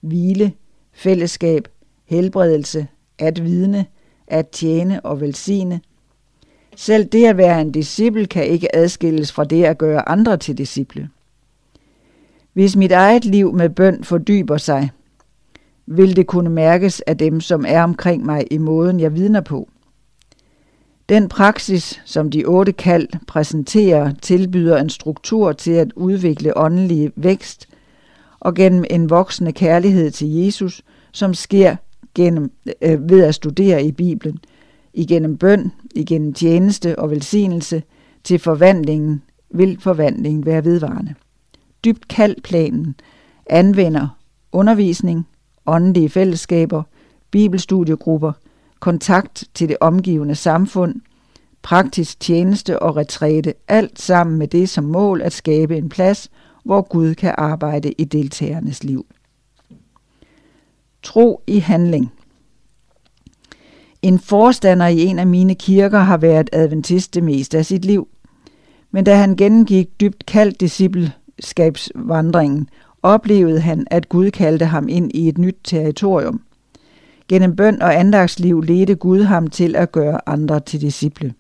hvile, fællesskab, helbredelse, at vidne, at tjene og velsigne. Selv det at være en disciple kan ikke adskilles fra det at gøre andre til disciple. Hvis mit eget liv med bøn fordyber sig, vil det kunne mærkes af dem, som er omkring mig i måden, jeg vidner på. Den praksis, som de otte kald præsenterer, tilbyder en struktur til at udvikle åndelig vækst og gennem en voksende kærlighed til Jesus, som sker gennem, øh, ved at studere i Bibelen, igennem bøn, igennem tjeneste og velsignelse, til forvandlingen vil forvandlingen være vedvarende. Dybt kald planen anvender undervisning, åndelige fællesskaber, bibelstudiegrupper, kontakt til det omgivende samfund, praktisk tjeneste og retræte, alt sammen med det som mål at skabe en plads, hvor Gud kan arbejde i deltagernes liv. Tro i handling. En forstander i en af mine kirker har været adventist det meste af sit liv. Men da han gennemgik dybt kaldt discipleskabsvandringen, oplevede han, at Gud kaldte ham ind i et nyt territorium. Gennem bøn og andagsliv ledte Gud ham til at gøre andre til disciple.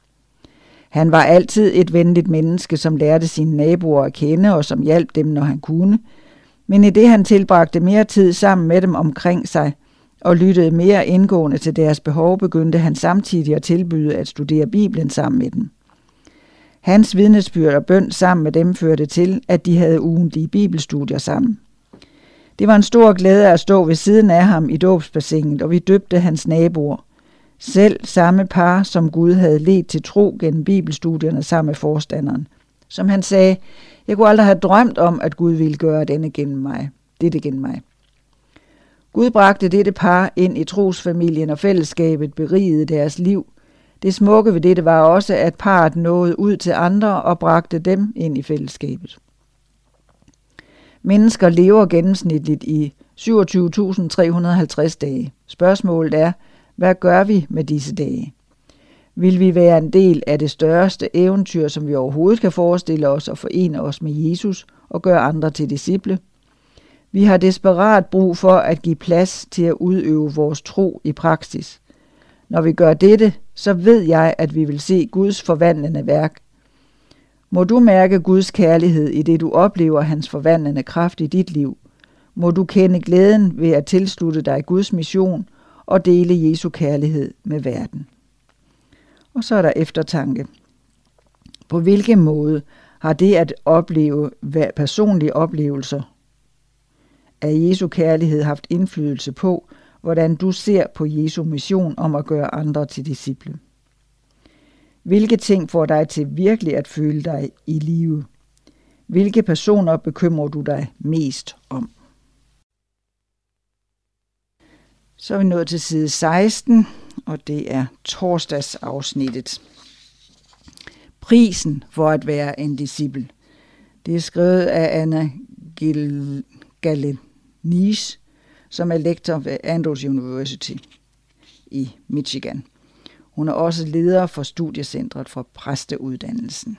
Han var altid et venligt menneske, som lærte sine naboer at kende og som hjalp dem, når han kunne. Men i det han tilbragte mere tid sammen med dem omkring sig og lyttede mere indgående til deres behov, begyndte han samtidig at tilbyde at studere Bibelen sammen med dem. Hans vidnesbyrd og bøn sammen med dem førte til, at de havde ugentlige bibelstudier sammen. Det var en stor glæde at stå ved siden af ham i dåbsbassinet, og vi døbte hans naboer. Selv samme par, som Gud havde ledt til tro gennem bibelstudierne sammen med forstanderen. Som han sagde, jeg kunne aldrig have drømt om, at Gud ville gøre denne gennem mig. Dette gennem mig. Gud bragte dette par ind i trosfamilien, og fællesskabet berigede deres liv. Det smukke ved dette var også, at parret nåede ud til andre og bragte dem ind i fællesskabet. Mennesker lever gennemsnitligt i 27.350 dage. Spørgsmålet er, hvad gør vi med disse dage? Vil vi være en del af det største eventyr, som vi overhovedet kan forestille os og forene os med Jesus og gøre andre til disciple? Vi har desperat brug for at give plads til at udøve vores tro i praksis. Når vi gør dette, så ved jeg, at vi vil se Guds forvandlende værk. Må du mærke Guds kærlighed i det, du oplever hans forvandlende kraft i dit liv. Må du kende glæden ved at tilslutte dig Guds mission og dele Jesu kærlighed med verden. Og så er der eftertanke. På hvilken måde har det at opleve personlige oplevelser af Jesu kærlighed haft indflydelse på, hvordan du ser på Jesu mission om at gøre andre til disciple? Hvilke ting får dig til virkelig at føle dig i live? Hvilke personer bekymrer du dig mest om? Så er vi nået til side 16, og det er torsdagsafsnittet. Prisen for at være en disciple. Det er skrevet af Anna Galenis, som er lektor ved Andrews University i Michigan. Hun er også leder for studiecentret for præsteuddannelsen.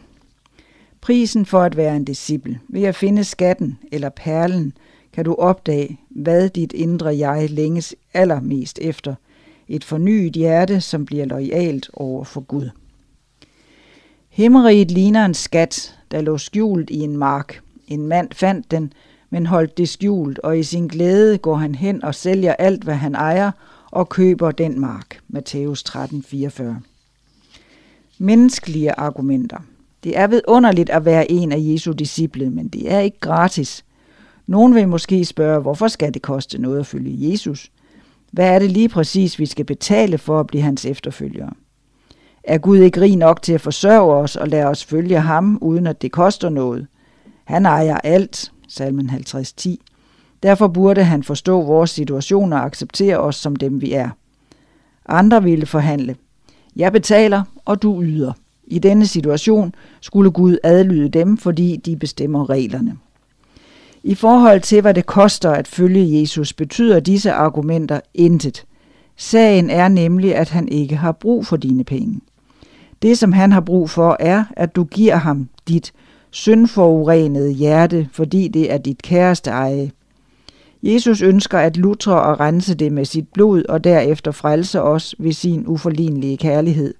Prisen for at være en disciple. Ved at finde skatten eller perlen, kan du opdage, hvad dit indre jeg længes allermest efter. Et fornyet hjerte, som bliver lojalt over for Gud. Himmeriget ligner en skat, der lå skjult i en mark. En mand fandt den, men holdt det skjult, og i sin glæde går han hen og sælger alt, hvad han ejer, og køber den mark. Matthæus 13:44. Menneskelige argumenter. Det er vidunderligt at være en af Jesu disciple, men det er ikke gratis. Nogen vil måske spørge, hvorfor skal det koste noget at følge Jesus? Hvad er det lige præcis, vi skal betale for at blive hans efterfølgere? Er Gud ikke rig nok til at forsørge os og lade os følge ham, uden at det koster noget? Han ejer alt, salmen 50.10. Derfor burde han forstå vores situation og acceptere os som dem, vi er. Andre ville forhandle. Jeg betaler, og du yder. I denne situation skulle Gud adlyde dem, fordi de bestemmer reglerne. I forhold til, hvad det koster at følge Jesus, betyder disse argumenter intet. Sagen er nemlig, at han ikke har brug for dine penge. Det, som han har brug for, er, at du giver ham dit syndforurenede hjerte, fordi det er dit kæreste eje. Jesus ønsker at lutre og rense det med sit blod og derefter frelse os ved sin uforlignelige kærlighed.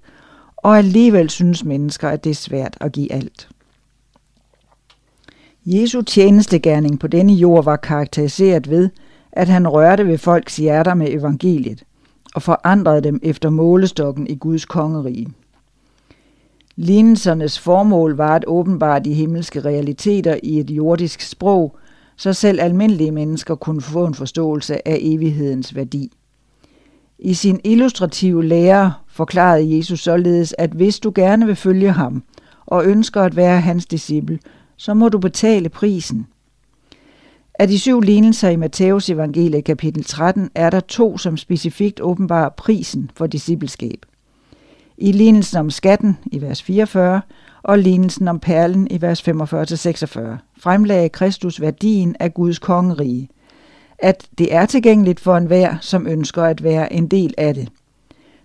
Og alligevel synes mennesker, at det er svært at give alt. Jesu tjenestegærning på denne jord var karakteriseret ved, at han rørte ved folks hjerter med evangeliet og forandrede dem efter målestokken i Guds kongerige. Lignelsernes formål var at åbenbare de himmelske realiteter i et jordisk sprog, så selv almindelige mennesker kunne få en forståelse af evighedens værdi. I sin illustrative lære forklarede Jesus således, at hvis du gerne vil følge ham og ønsker at være hans disciple, så må du betale prisen. Af de syv lignelser i Matteus evangeliet kapitel 13 er der to, som specifikt åbenbarer prisen for discipleskab. I lignelsen om skatten i vers 44 og lignelsen om perlen i vers 45-46 fremlagde Kristus værdien af Guds kongerige, at det er tilgængeligt for enhver, som ønsker at være en del af det.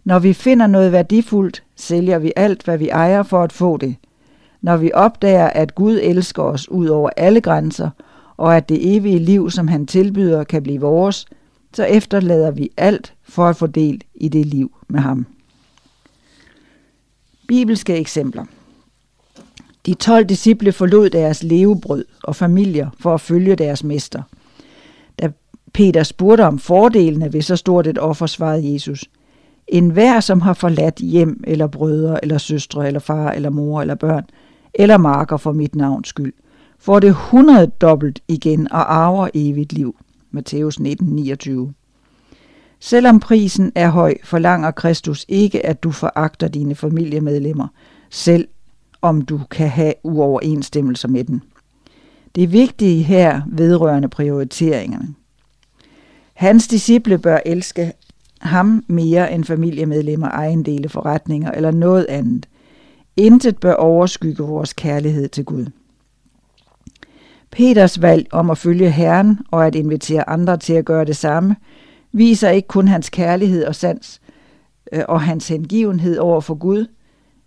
Når vi finder noget værdifuldt, sælger vi alt, hvad vi ejer for at få det – når vi opdager, at Gud elsker os ud over alle grænser, og at det evige liv, som han tilbyder, kan blive vores, så efterlader vi alt for at få del i det liv med ham. Bibelske eksempler. De 12 disciple forlod deres levebrød og familier for at følge deres mester. Da Peter spurgte om fordelene ved så stort et offer, svarede Jesus, En hver, som har forladt hjem eller brødre eller søstre eller far eller mor eller børn, eller marker for mit navns skyld, får det hundrede dobbelt igen og arver evigt liv. Matthæus 19, 29. Selvom prisen er høj, forlanger Kristus ikke, at du foragter dine familiemedlemmer, selv om du kan have uoverensstemmelser med den. Det vigtige her vedrørende prioriteringerne. Hans disciple bør elske ham mere end familiemedlemmer, ejendele, forretninger eller noget andet. Intet bør overskygge vores kærlighed til Gud. Peters valg om at følge Herren og at invitere andre til at gøre det samme, viser ikke kun hans kærlighed og sans øh, og hans hengivenhed over for Gud,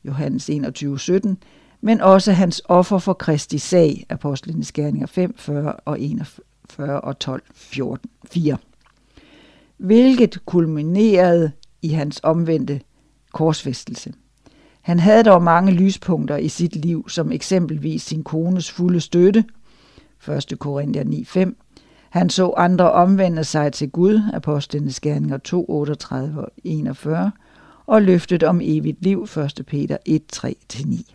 Johannes 21, 17, men også hans offer for Kristi sag, Apostlenes Gerninger 5, 40 og 41 og 12, 14, 4. Hvilket kulminerede i hans omvendte korsfæstelse. Han havde dog mange lyspunkter i sit liv, som eksempelvis sin kones fulde støtte, 1. Korinther 9.5. Han så andre omvende sig til Gud, Apostlenes Gerninger 2, 38 og 41, og løftet om evigt liv, 1. Peter 1, 3-9.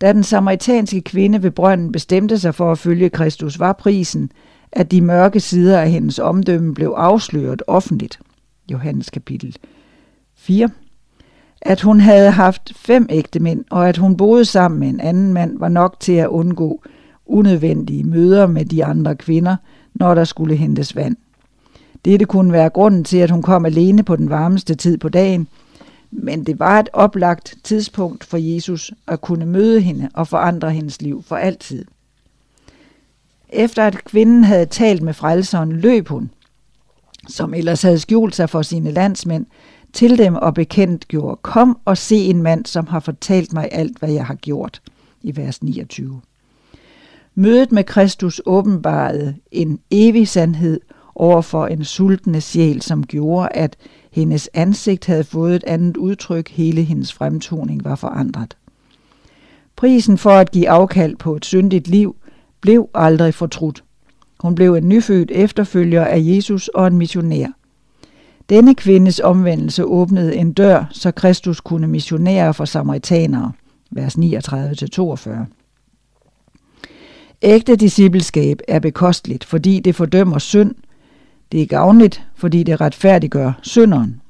Da den samaritanske kvinde ved brønden bestemte sig for at følge Kristus, var prisen, at de mørke sider af hendes omdømme blev afsløret offentligt. Johannes kapitel 4. At hun havde haft fem ægte mænd, og at hun boede sammen med en anden mand, var nok til at undgå unødvendige møder med de andre kvinder, når der skulle hentes vand. Dette kunne være grunden til, at hun kom alene på den varmeste tid på dagen – men det var et oplagt tidspunkt for Jesus at kunne møde hende og forandre hendes liv for altid. Efter at kvinden havde talt med frelseren, løb hun, som ellers havde skjult sig for sine landsmænd, til dem og bekendt gjorde, kom og se en mand, som har fortalt mig alt, hvad jeg har gjort, i vers 29. Mødet med Kristus åbenbarede en evig sandhed over for en sultne sjæl, som gjorde, at hendes ansigt havde fået et andet udtryk, hele hendes fremtoning var forandret. Prisen for at give afkald på et syndigt liv blev aldrig fortrudt. Hun blev en nyfødt efterfølger af Jesus og en missionær. Denne kvindes omvendelse åbnede en dør, så Kristus kunne missionere for samaritanere. Vers 39-42. Ægte discipleskab er bekosteligt, fordi det fordømmer synd, det er gavnligt, fordi det retfærdiggør synderen.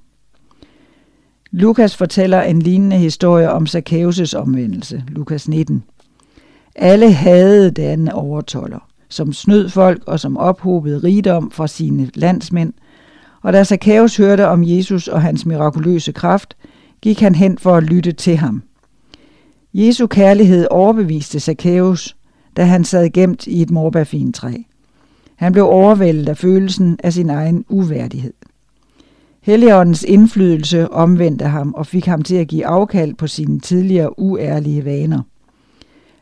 Lukas fortæller en lignende historie om Zacchaeus' omvendelse, Lukas 19. Alle havde denne overtoller, som snød folk og som ophobede rigdom fra sine landsmænd, og da Zacchaeus hørte om Jesus og hans mirakuløse kraft, gik han hen for at lytte til ham. Jesu kærlighed overbeviste Zacchaeus, da han sad gemt i et morbærfintræ. Han blev overvældet af følelsen af sin egen uværdighed. Helligåndens indflydelse omvendte ham og fik ham til at give afkald på sine tidligere uærlige vaner.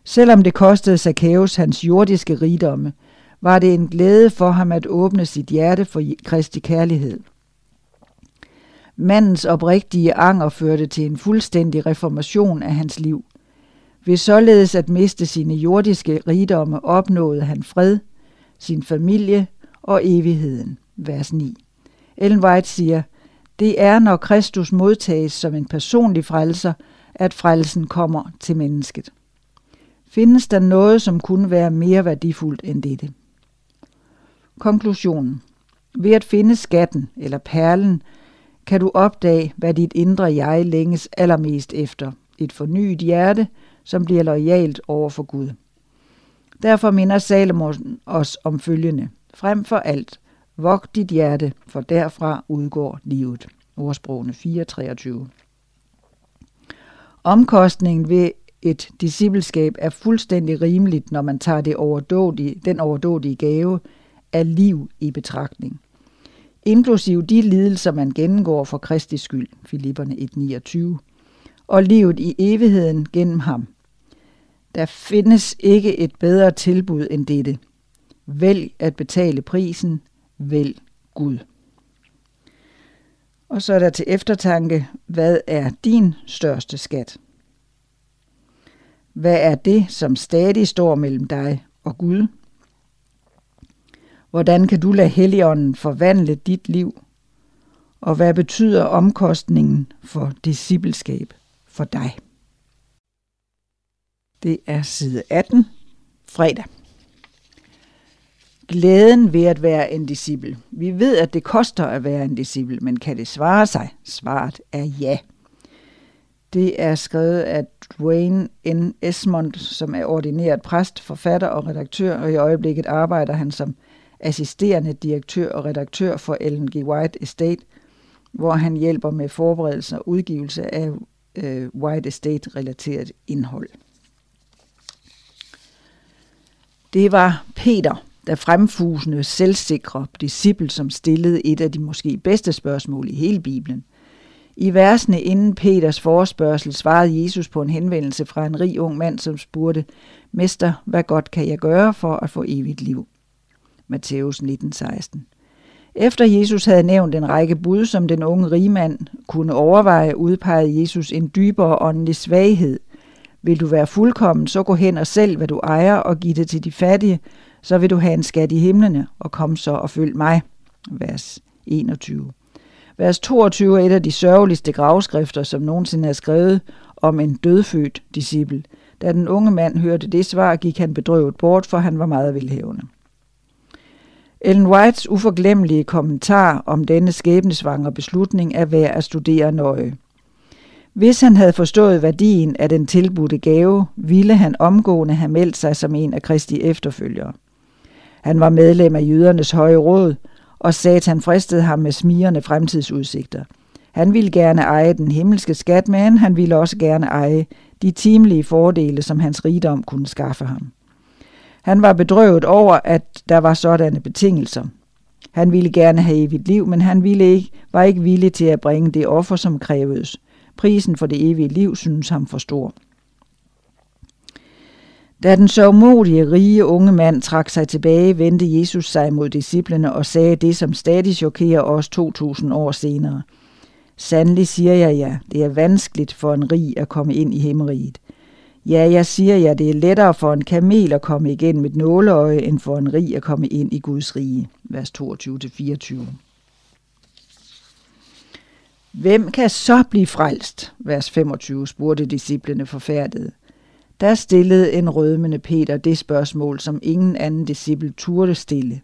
Selvom det kostede Zacchaeus hans jordiske rigdomme, var det en glæde for ham at åbne sit hjerte for Kristi kærlighed. Mandens oprigtige anger førte til en fuldstændig reformation af hans liv. Ved således at miste sine jordiske rigdomme opnåede han fred, sin familie og evigheden. Vers 9. Ellen White siger, det er, når Kristus modtages som en personlig frelser, at frelsen kommer til mennesket. Findes der noget, som kunne være mere værdifuldt end dette? Konklusionen. Ved at finde skatten eller perlen, kan du opdage, hvad dit indre jeg længes allermest efter. Et fornyet hjerte, som bliver lojalt over for Gud. Derfor minder Salomon os om følgende. Frem for alt, vogt dit hjerte, for derfra udgår livet. Ordsprogene 4.23 Omkostningen ved et discipleskab er fuldstændig rimeligt, når man tager det overdådige, den overdådige gave af liv i betragtning. Inklusiv de lidelser, man gennemgår for Kristi skyld, Filipperne 1.29, og livet i evigheden gennem ham, der findes ikke et bedre tilbud end dette. Vælg at betale prisen. Vælg Gud. Og så er der til eftertanke, hvad er din største skat? Hvad er det, som stadig står mellem dig og Gud? Hvordan kan du lade Helligånden forvandle dit liv? Og hvad betyder omkostningen for discipleskab for dig? Det er side 18, fredag. Glæden ved at være en disciple. Vi ved, at det koster at være en disciple, men kan det svare sig? Svaret er ja. Det er skrevet af Dwayne N. Esmond, som er ordineret præst, forfatter og redaktør, og i øjeblikket arbejder han som assisterende direktør og redaktør for Ellen G. White Estate, hvor han hjælper med forberedelse og udgivelse af øh, White Estate-relateret indhold. Det var Peter, der fremfusende, selvsikre disciple, som stillede et af de måske bedste spørgsmål i hele Bibelen. I versene inden Peters forespørgsel svarede Jesus på en henvendelse fra en rig ung mand, som spurgte, Mester, hvad godt kan jeg gøre for at få evigt liv? Matthæus 19:16. Efter Jesus havde nævnt en række bud, som den unge rigmand kunne overveje, udpegede Jesus en dybere åndelig svaghed. Vil du være fuldkommen, så gå hen og sælg, hvad du ejer, og giv det til de fattige, så vil du have en skat i himlene, og kom så og følg mig. Vers 21. Vers 22 er et af de sørgeligste gravskrifter, som nogensinde er skrevet om en dødfødt disciple. Da den unge mand hørte det svar, gik han bedrøvet bort, for han var meget velhævende. Ellen Whites uforglemmelige kommentar om denne skæbnesvangre beslutning er værd at studere nøje. Hvis han havde forstået værdien af den tilbudte gave, ville han omgående have meldt sig som en af Kristi efterfølgere. Han var medlem af jødernes høje råd, og Satan fristede ham med smirende fremtidsudsigter. Han ville gerne eje den himmelske skat, men han ville også gerne eje de timelige fordele, som hans rigdom kunne skaffe ham. Han var bedrøvet over, at der var sådanne betingelser. Han ville gerne have evigt liv, men han ville ikke, var ikke villig til at bringe det offer, som krævedes. Prisen for det evige liv synes ham for stor. Da den sørgmodige, rige unge mand trak sig tilbage, vendte Jesus sig mod disciplene og sagde det, som stadig chokerer os 2000 år senere. Sandelig siger jeg ja, det er vanskeligt for en rig at komme ind i himmeriget. Ja, jeg siger ja, det er lettere for en kamel at komme igen med et nåleøje, end for en rig at komme ind i Guds rige. Vers 22-24. Hvem kan så blive frelst? Vers 25 spurgte disciplene forfærdet. Der stillede en rødmende Peter det spørgsmål, som ingen anden disciple turde stille.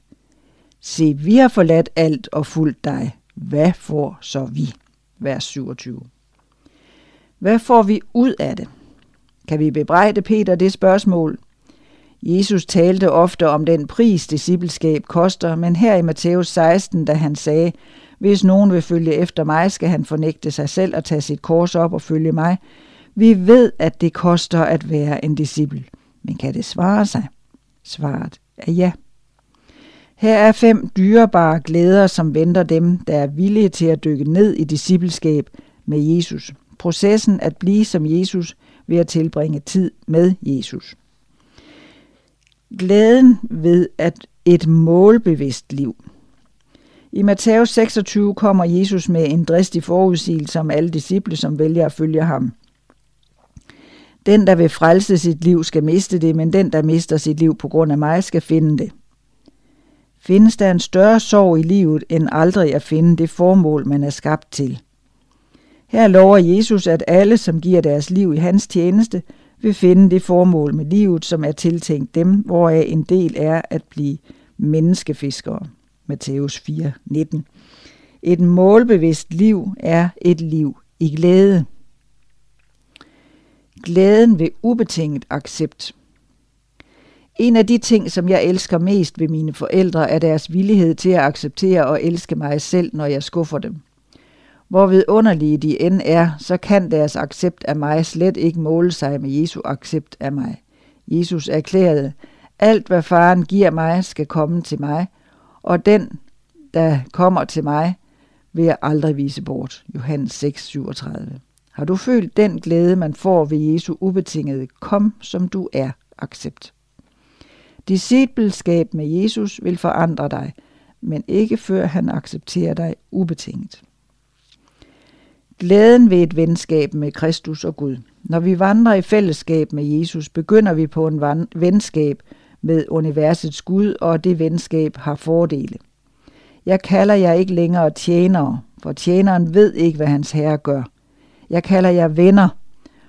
Se, vi har forladt alt og fulgt dig. Hvad får så vi? Vers 27. Hvad får vi ud af det? Kan vi bebrejde Peter det spørgsmål? Jesus talte ofte om den pris, discipleskab koster, men her i Matthæus 16, da han sagde, hvis nogen vil følge efter mig, skal han fornægte sig selv og tage sit kors op og følge mig. Vi ved, at det koster at være en disciple. Men kan det svare sig? Svaret er ja. Her er fem dyrebare glæder, som venter dem, der er villige til at dykke ned i discipleskab med Jesus. Processen at blive som Jesus ved at tilbringe tid med Jesus. Glæden ved at et målbevidst liv. I Matthæus 26 kommer Jesus med en dristig forudsigelse om alle disciple, som vælger at følge ham. Den, der vil frelse sit liv, skal miste det, men den, der mister sit liv på grund af mig, skal finde det. Findes der en større sorg i livet, end aldrig at finde det formål, man er skabt til? Her lover Jesus, at alle, som giver deres liv i hans tjeneste, vil finde det formål med livet, som er tiltænkt dem, hvoraf en del er at blive menneskefiskere. Matthæus 4, 19. Et målbevidst liv er et liv i glæde. Glæden ved ubetinget accept. En af de ting, som jeg elsker mest ved mine forældre, er deres villighed til at acceptere og elske mig selv, når jeg skuffer dem. Hvor vidunderlige de end er, så kan deres accept af mig slet ikke måle sig med Jesu accept af mig. Jesus erklærede, alt hvad faren giver mig, skal komme til mig, og den, der kommer til mig, vil jeg aldrig vise bort. Johannes 6, 37. Har du følt den glæde, man får ved Jesu ubetingede kom, som du er, accept? Discipleskab med Jesus vil forandre dig, men ikke før han accepterer dig ubetinget. Glæden ved et venskab med Kristus og Gud. Når vi vandrer i fællesskab med Jesus, begynder vi på en venskab med universets Gud, og det venskab har fordele. Jeg kalder jer ikke længere tjenere, for tjeneren ved ikke, hvad hans herre gør. Jeg kalder jer venner,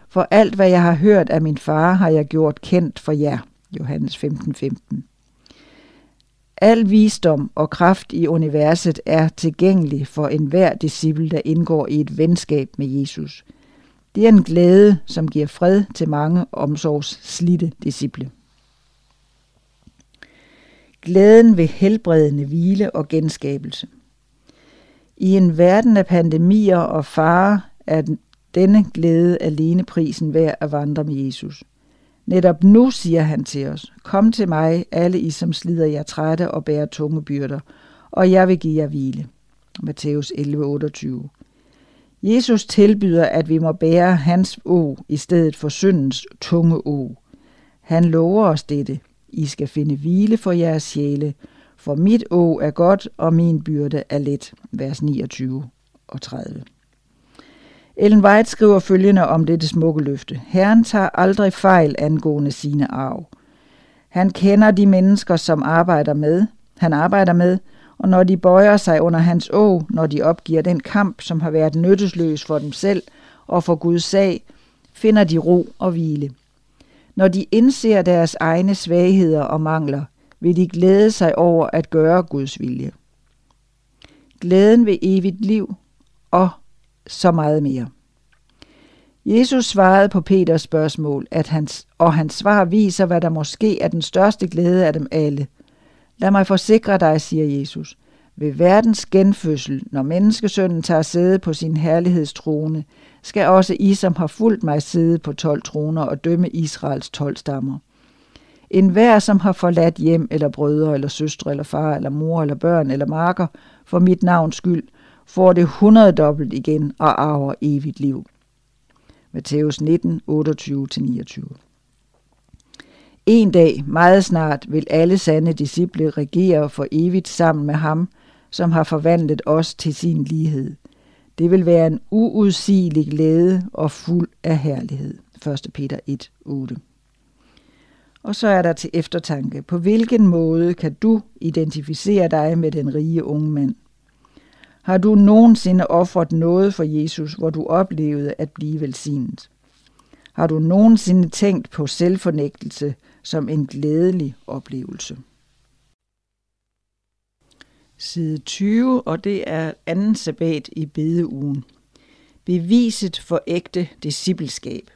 for alt, hvad jeg har hørt af min far, har jeg gjort kendt for jer. Johannes 15:15. 15. Al visdom og kraft i universet er tilgængelig for enhver disciple, der indgår i et venskab med Jesus. Det er en glæde, som giver fred til mange omsorgsslidte disciple. Glæden ved helbredende hvile og genskabelse. I en verden af pandemier og fare er denne glæde alene prisen værd at vandre med Jesus. Netop nu siger han til os, kom til mig, alle I som slider jer trætte og bærer tunge byrder, og jeg vil give jer hvile. Matthæus 11:28. Jesus tilbyder, at vi må bære hans å i stedet for syndens tunge å. Han lover os dette. I skal finde hvile for jeres sjæle, for mit å er godt, og min byrde er let. Vers 29 og 30. Ellen White skriver følgende om dette smukke løfte. Herren tager aldrig fejl angående sine arv. Han kender de mennesker, som arbejder med, han arbejder med, og når de bøjer sig under hans å, når de opgiver den kamp, som har været nyttesløs for dem selv og for Guds sag, finder de ro og hvile. Når de indser deres egne svagheder og mangler, vil de glæde sig over at gøre Guds vilje. Glæden ved evigt liv og så meget mere. Jesus svarede på Peters spørgsmål, at hans, og hans svar viser, hvad der måske er den største glæde af dem alle. Lad mig forsikre dig, siger Jesus. Ved verdens genfødsel, når menneskesønnen tager sæde på sin herlighedstrone, skal også I, som har fulgt mig, sidde på tolv troner og dømme Israels tolv stammer. En hver, som har forladt hjem, eller brødre, eller søstre, eller far, eller mor, eller børn, eller marker, for mit navns skyld, får det hundreddobbelt igen og arver evigt liv. Matthæus 19, 28-29. En dag, meget snart, vil alle sande disciple regere for evigt sammen med ham, som har forvandlet os til sin lighed. Det vil være en uudsigelig glæde og fuld af herlighed. 1. Peter 1, 8. Og så er der til eftertanke, på hvilken måde kan du identificere dig med den rige unge mand? Har du nogensinde offret noget for Jesus, hvor du oplevede at blive velsignet? Har du nogensinde tænkt på selvfornægtelse som en glædelig oplevelse? Side 20, og det er anden sabbat i bedeugen. Beviset for ægte discipleskab.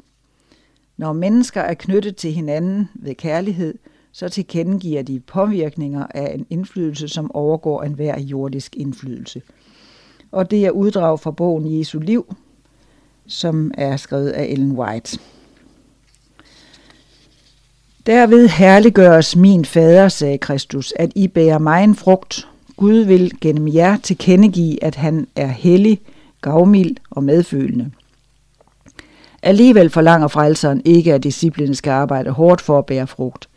Når mennesker er knyttet til hinanden ved kærlighed, så tilkendegiver de påvirkninger af en indflydelse, som overgår enhver jordisk indflydelse – og det er uddrag fra bogen Jesu Liv, som er skrevet af Ellen White. Derved herliggøres min fader, sagde Kristus, at I bærer mig en frugt. Gud vil gennem jer tilkendegive, at han er hellig, gavmild og medfølende. Alligevel forlanger frelseren ikke, at disciplinen skal arbejde hårdt for at bære frugt.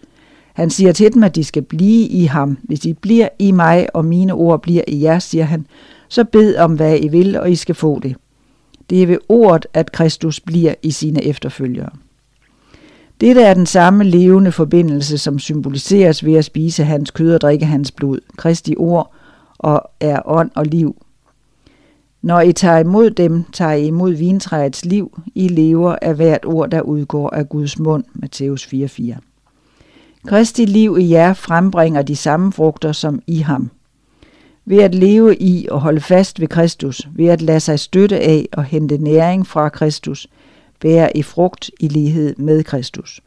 Han siger til dem, at de skal blive i ham. Hvis I bliver i mig, og mine ord bliver i jer, siger han, så bed om, hvad I vil, og I skal få det. Det er ved ordet, at Kristus bliver i sine efterfølgere. Dette er den samme levende forbindelse, som symboliseres ved at spise hans kød og drikke hans blod, Kristi ord, og er ånd og liv. Når I tager imod dem, tager I imod vintræets liv. I lever af hvert ord, der udgår af Guds mund. Matthæus 4:4. Kristi liv i jer frembringer de samme frugter som i ham. Ved at leve i og holde fast ved Kristus, ved at lade sig støtte af og hente næring fra Kristus, bære i frugt i lighed med Kristus.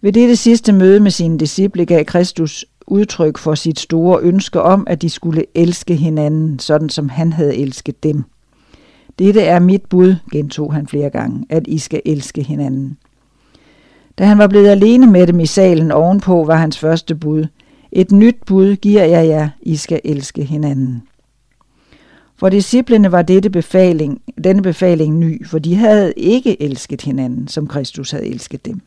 Ved dette sidste møde med sine disciple gav Kristus udtryk for sit store ønske om, at de skulle elske hinanden, sådan som han havde elsket dem. Dette er mit bud, gentog han flere gange, at I skal elske hinanden. Da han var blevet alene med dem i salen ovenpå, var hans første bud – et nyt bud giver jeg jer, I skal elske hinanden. For disciplene var dette befaling, denne befaling ny, for de havde ikke elsket hinanden, som Kristus havde elsket dem.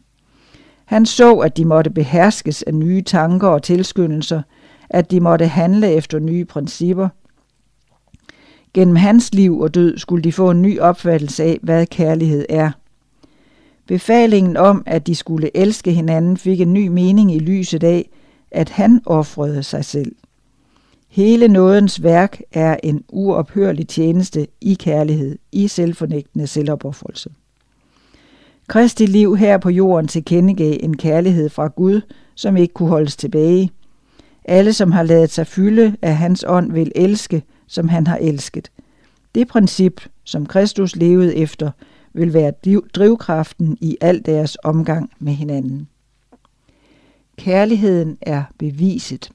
Han så, at de måtte beherskes af nye tanker og tilskyndelser, at de måtte handle efter nye principper. Gennem hans liv og død skulle de få en ny opfattelse af, hvad kærlighed er. Befalingen om, at de skulle elske hinanden, fik en ny mening i lyset af, at han offrede sig selv. Hele nådens værk er en uophørlig tjeneste i kærlighed, i selvfornægtende selvopoffrelse. Kristi liv her på jorden tilkendegav en kærlighed fra Gud, som ikke kunne holdes tilbage. Alle, som har lavet sig fylde af hans ånd, vil elske, som han har elsket. Det princip, som Kristus levede efter, vil være drivkraften i al deres omgang med hinanden. Kærligheden er beviset.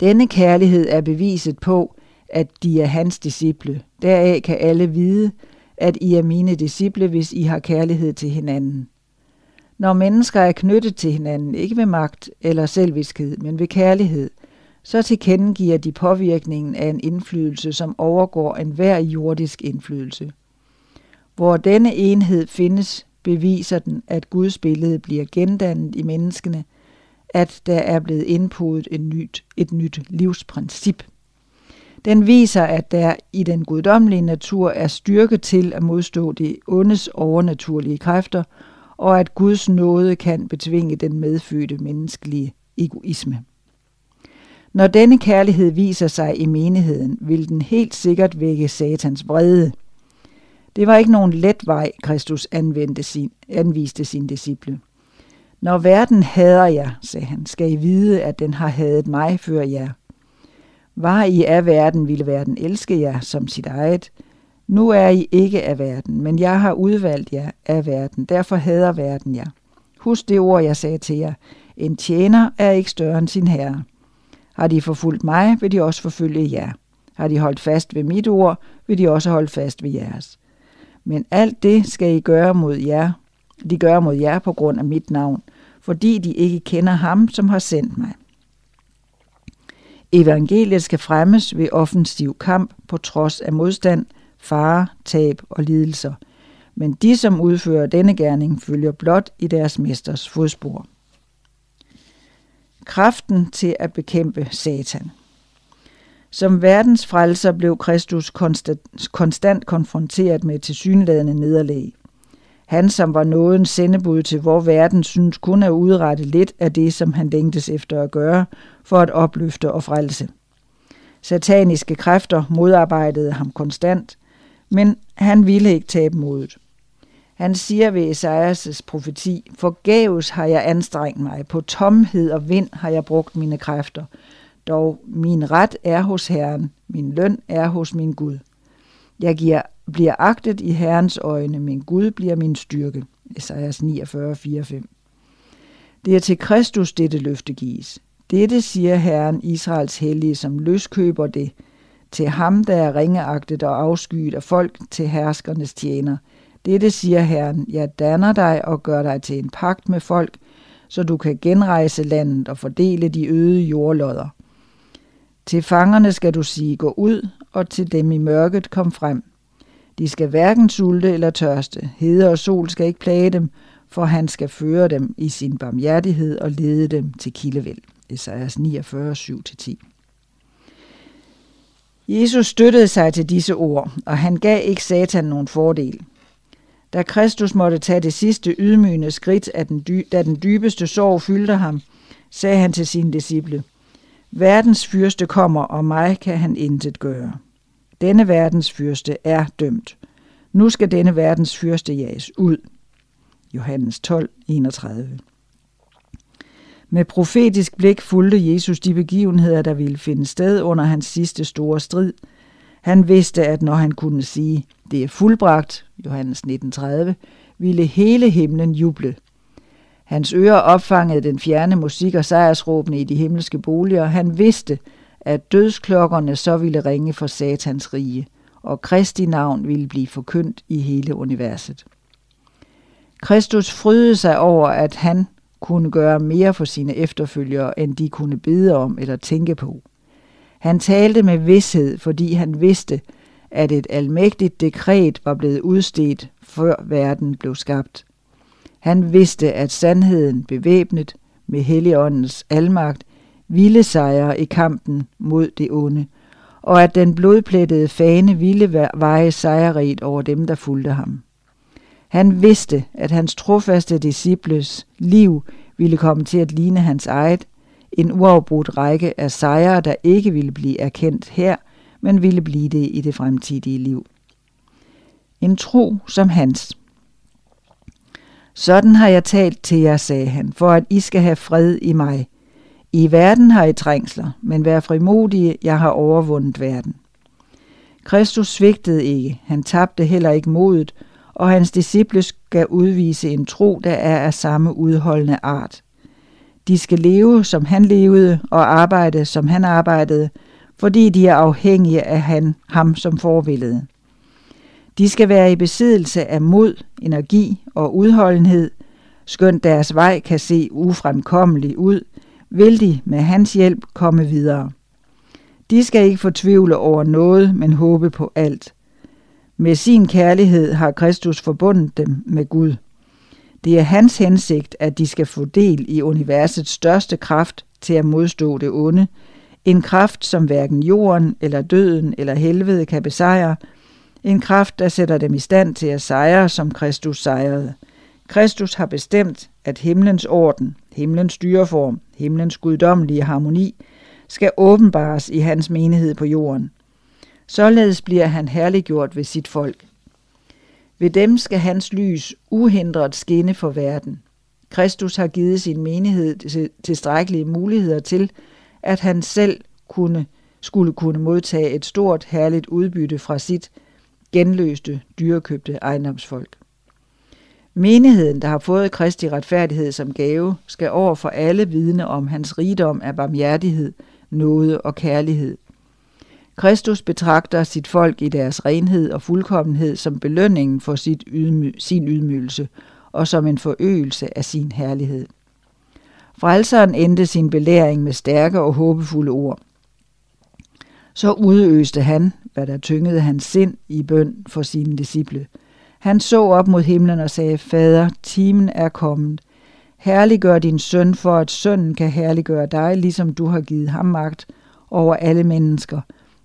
Denne kærlighed er beviset på, at de er hans disciple. Deraf kan alle vide, at I er mine disciple, hvis I har kærlighed til hinanden. Når mennesker er knyttet til hinanden, ikke ved magt eller selviskhed, men ved kærlighed, så tilkendegiver de påvirkningen af en indflydelse, som overgår enhver jordisk indflydelse. Hvor denne enhed findes, beviser den, at Guds billede bliver gendannet i menneskene, at der er blevet indpodet et nyt, et nyt livsprincip. Den viser, at der i den guddommelige natur er styrke til at modstå det ondes overnaturlige kræfter, og at Guds nåde kan betvinge den medfødte menneskelige egoisme. Når denne kærlighed viser sig i menigheden, vil den helt sikkert vække satans vrede. Det var ikke nogen let vej, Kristus anvendte sin, anviste sin disciple. Når verden hader jer, sagde han, skal I vide, at den har hadet mig før jer. Var I af verden, ville verden elske jer som sit eget. Nu er I ikke af verden, men jeg har udvalgt jer af verden, derfor hader verden jer. Husk det ord, jeg sagde til jer. En tjener er ikke større end sin herre. Har de forfulgt mig, vil de også forfølge jer. Har de holdt fast ved mit ord, vil de også holde fast ved jeres. Men alt det skal I gøre mod jer. De gør mod jer på grund af mit navn, fordi de ikke kender ham, som har sendt mig. Evangeliet skal fremmes ved offensiv kamp på trods af modstand, fare, tab og lidelser. Men de, som udfører denne gerning, følger blot i deres mesters fodspor. Kraften til at bekæmpe Satan. Som verdens frelser blev Kristus konstant, konstant konfronteret med tilsyneladende nederlag. Han, som var nådens sendebud til hvor verden synes kun at udrette lidt af det, som han længtes efter at gøre, for at opløfte og frelse. Sataniske kræfter modarbejdede ham konstant, men han ville ikke tabe modet. Han siger ved Esajas profeti, forgæves har jeg anstrengt mig, på tomhed og vind har jeg brugt mine kræfter. Dog min ret er hos Herren, min løn er hos min Gud. Jeg giver, bliver agtet i Herrens øjne, min Gud bliver min styrke. Esajas 49, 4, 5. Det er til Kristus dette løfte gives. Dette siger Herren Israels hellige, som løskøber det, til ham, der er ringeagtet og afskyet af folk, til herskernes tjener. Dette siger Herren, jeg danner dig og gør dig til en pagt med folk, så du kan genrejse landet og fordele de øde jordlodder. Til fangerne skal du sige, gå ud, og til dem i mørket kom frem. De skal hverken sulte eller tørste. Hede og sol skal ikke plage dem, for han skal føre dem i sin barmhjertighed og lede dem til kildevæld. Esajas 49, 7-10. Jesus støttede sig til disse ord, og han gav ikke Satan nogen fordel. Da Kristus måtte tage det sidste ydmygende skridt, af den dy- da den dybeste sorg fyldte ham, sagde han til sine disciple, Verdens fyrste kommer, og mig kan han intet gøre. Denne verdens fyrste er dømt. Nu skal denne verdens fyrste jages ud. Johannes 12, 31. Med profetisk blik fulgte Jesus de begivenheder, der ville finde sted under hans sidste store strid. Han vidste, at når han kunne sige, det er fuldbragt, Johannes 19.30, ville hele himlen juble. Hans ører opfangede den fjerne musik og sejrsråbene i de himmelske boliger. Han vidste, at dødsklokkerne så ville ringe for satans rige, og Kristi navn ville blive forkyndt i hele universet. Kristus frydede sig over, at han kunne gøre mere for sine efterfølgere, end de kunne bede om eller tænke på. Han talte med vidshed, fordi han vidste, at et almægtigt dekret var blevet udstedt, før verden blev skabt. Han vidste, at sandheden, bevæbnet med Helligåndens almagt, ville sejre i kampen mod det onde, og at den blodplettede fane ville veje sejrrigt over dem, der fulgte ham. Han vidste, at hans trofaste disciples liv ville komme til at ligne hans eget, en uafbrudt række af sejre, der ikke ville blive erkendt her, men ville blive det i det fremtidige liv. En tro som hans. Sådan har jeg talt til jer, sagde han, for at I skal have fred i mig. I verden har I trængsler, men vær frimodige, jeg har overvundet verden. Kristus svigtede ikke, han tabte heller ikke modet, og hans disciple skal udvise en tro, der er af samme udholdende art. De skal leve, som han levede, og arbejde, som han arbejdede, fordi de er afhængige af han, ham som forbillede. De skal være i besiddelse af mod, energi og udholdenhed, skønt deres vej kan se ufremkommelig ud, vil de med hans hjælp komme videre. De skal ikke fortvivle over noget, men håbe på alt. Med sin kærlighed har Kristus forbundet dem med Gud. Det er hans hensigt, at de skal få del i universets største kraft til at modstå det onde, en kraft, som hverken jorden eller døden eller helvede kan besejre, en kraft, der sætter dem i stand til at sejre, som Kristus sejrede. Kristus har bestemt, at himlens orden, himlens styreform, himlens guddommelige harmoni, skal åbenbares i hans menighed på jorden. Således bliver han herliggjort ved sit folk. Ved dem skal hans lys uhindret skinne for verden. Kristus har givet sin menighed tilstrækkelige muligheder til, at han selv kunne, skulle kunne modtage et stort, herligt udbytte fra sit genløste, dyrekøbte ejendomsfolk. Menigheden, der har fået Kristi retfærdighed som gave, skal over for alle vidne om hans rigdom af barmhjertighed, nåde og kærlighed. Kristus betragter sit folk i deres renhed og fuldkommenhed som belønningen for sit ydmy- sin ydmygelse og som en forøgelse af sin herlighed. Frelseren endte sin belæring med stærke og håbefulde ord. Så udøste han, hvad der tyngede hans sind i bøn for sine disciple. Han så op mod himlen og sagde, Fader, timen er kommet. Herliggør din søn, for at sønnen kan herliggøre dig, ligesom du har givet ham magt over alle mennesker,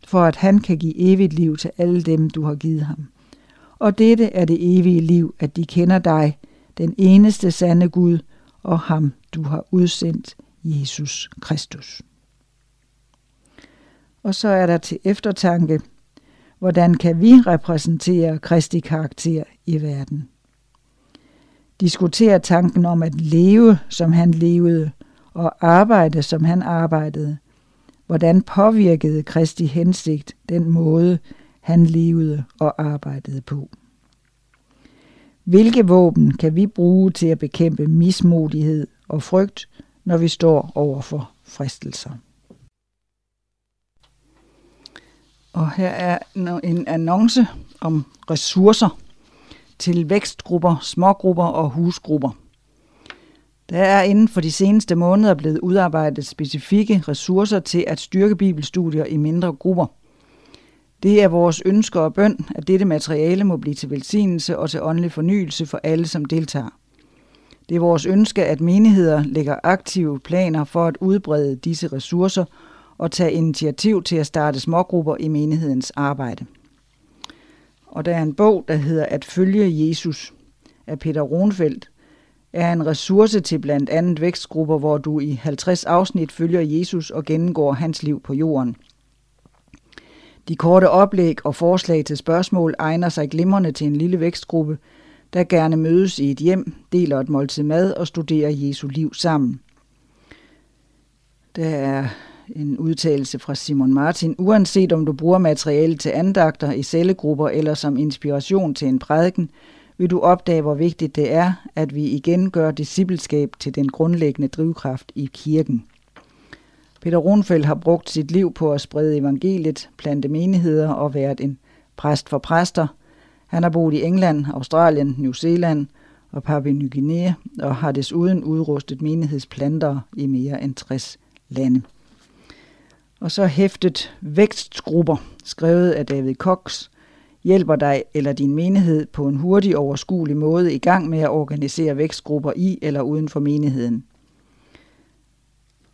for at han kan give evigt liv til alle dem, du har givet ham. Og dette er det evige liv, at de kender dig, den eneste sande Gud, og ham, du har udsendt, Jesus Kristus. Og så er der til eftertanke, hvordan kan vi repræsentere Kristi karakter i verden? Diskutere tanken om at leve, som han levede, og arbejde, som han arbejdede. Hvordan påvirkede Kristi hensigt den måde, han levede og arbejdede på? Hvilke våben kan vi bruge til at bekæmpe mismodighed og frygt, når vi står over for fristelser? Og her er en annonce om ressourcer til vækstgrupper, smågrupper og husgrupper. Der er inden for de seneste måneder blevet udarbejdet specifikke ressourcer til at styrke bibelstudier i mindre grupper. Det er vores ønsker og bøn, at dette materiale må blive til velsignelse og til åndelig fornyelse for alle, som deltager. Det er vores ønske, at menigheder lægger aktive planer for at udbrede disse ressourcer og tage initiativ til at starte smågrupper i menighedens arbejde. Og der er en bog, der hedder At følge Jesus af Peter Ronfeldt, er en ressource til blandt andet vækstgrupper, hvor du i 50 afsnit følger Jesus og gennemgår hans liv på jorden. De korte oplæg og forslag til spørgsmål egner sig glimrende til en lille vækstgruppe, der gerne mødes i et hjem, deler et måltid mad og studerer Jesu liv sammen. Der er en udtalelse fra Simon Martin. Uanset om du bruger materiale til andagter i cellegrupper eller som inspiration til en prædiken, vil du opdage, hvor vigtigt det er, at vi igen gør discipleskab til den grundlæggende drivkraft i kirken. Peter Runfeldt har brugt sit liv på at sprede evangeliet, plante menigheder og været en præst for præster. Han har boet i England, Australien, New Zealand og Papua Ny Guinea og har desuden udrustet menighedsplanter i mere end 60 lande. Og så hæftet vækstgrupper, skrevet af David Cox, hjælper dig eller din menighed på en hurtig overskuelig måde i gang med at organisere vækstgrupper i eller uden for menigheden.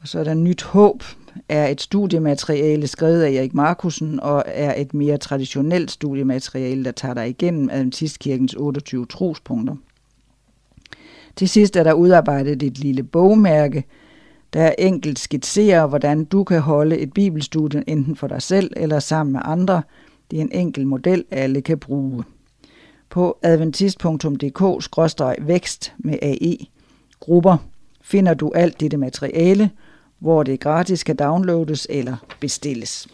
Og så er der Nyt Håb, er et studiemateriale skrevet af Erik Markusen og er et mere traditionelt studiemateriale, der tager dig igennem Adventistkirkens 28 trospunkter. Til sidst er der udarbejdet et lille bogmærke, der enkelt skitserer, hvordan du kan holde et bibelstudie enten for dig selv eller sammen med andre. Det er en enkel model, alle kan bruge. På adventist.dk-vækst med AE grupper finder du alt dette materiale, hvor det gratis kan downloades eller bestilles.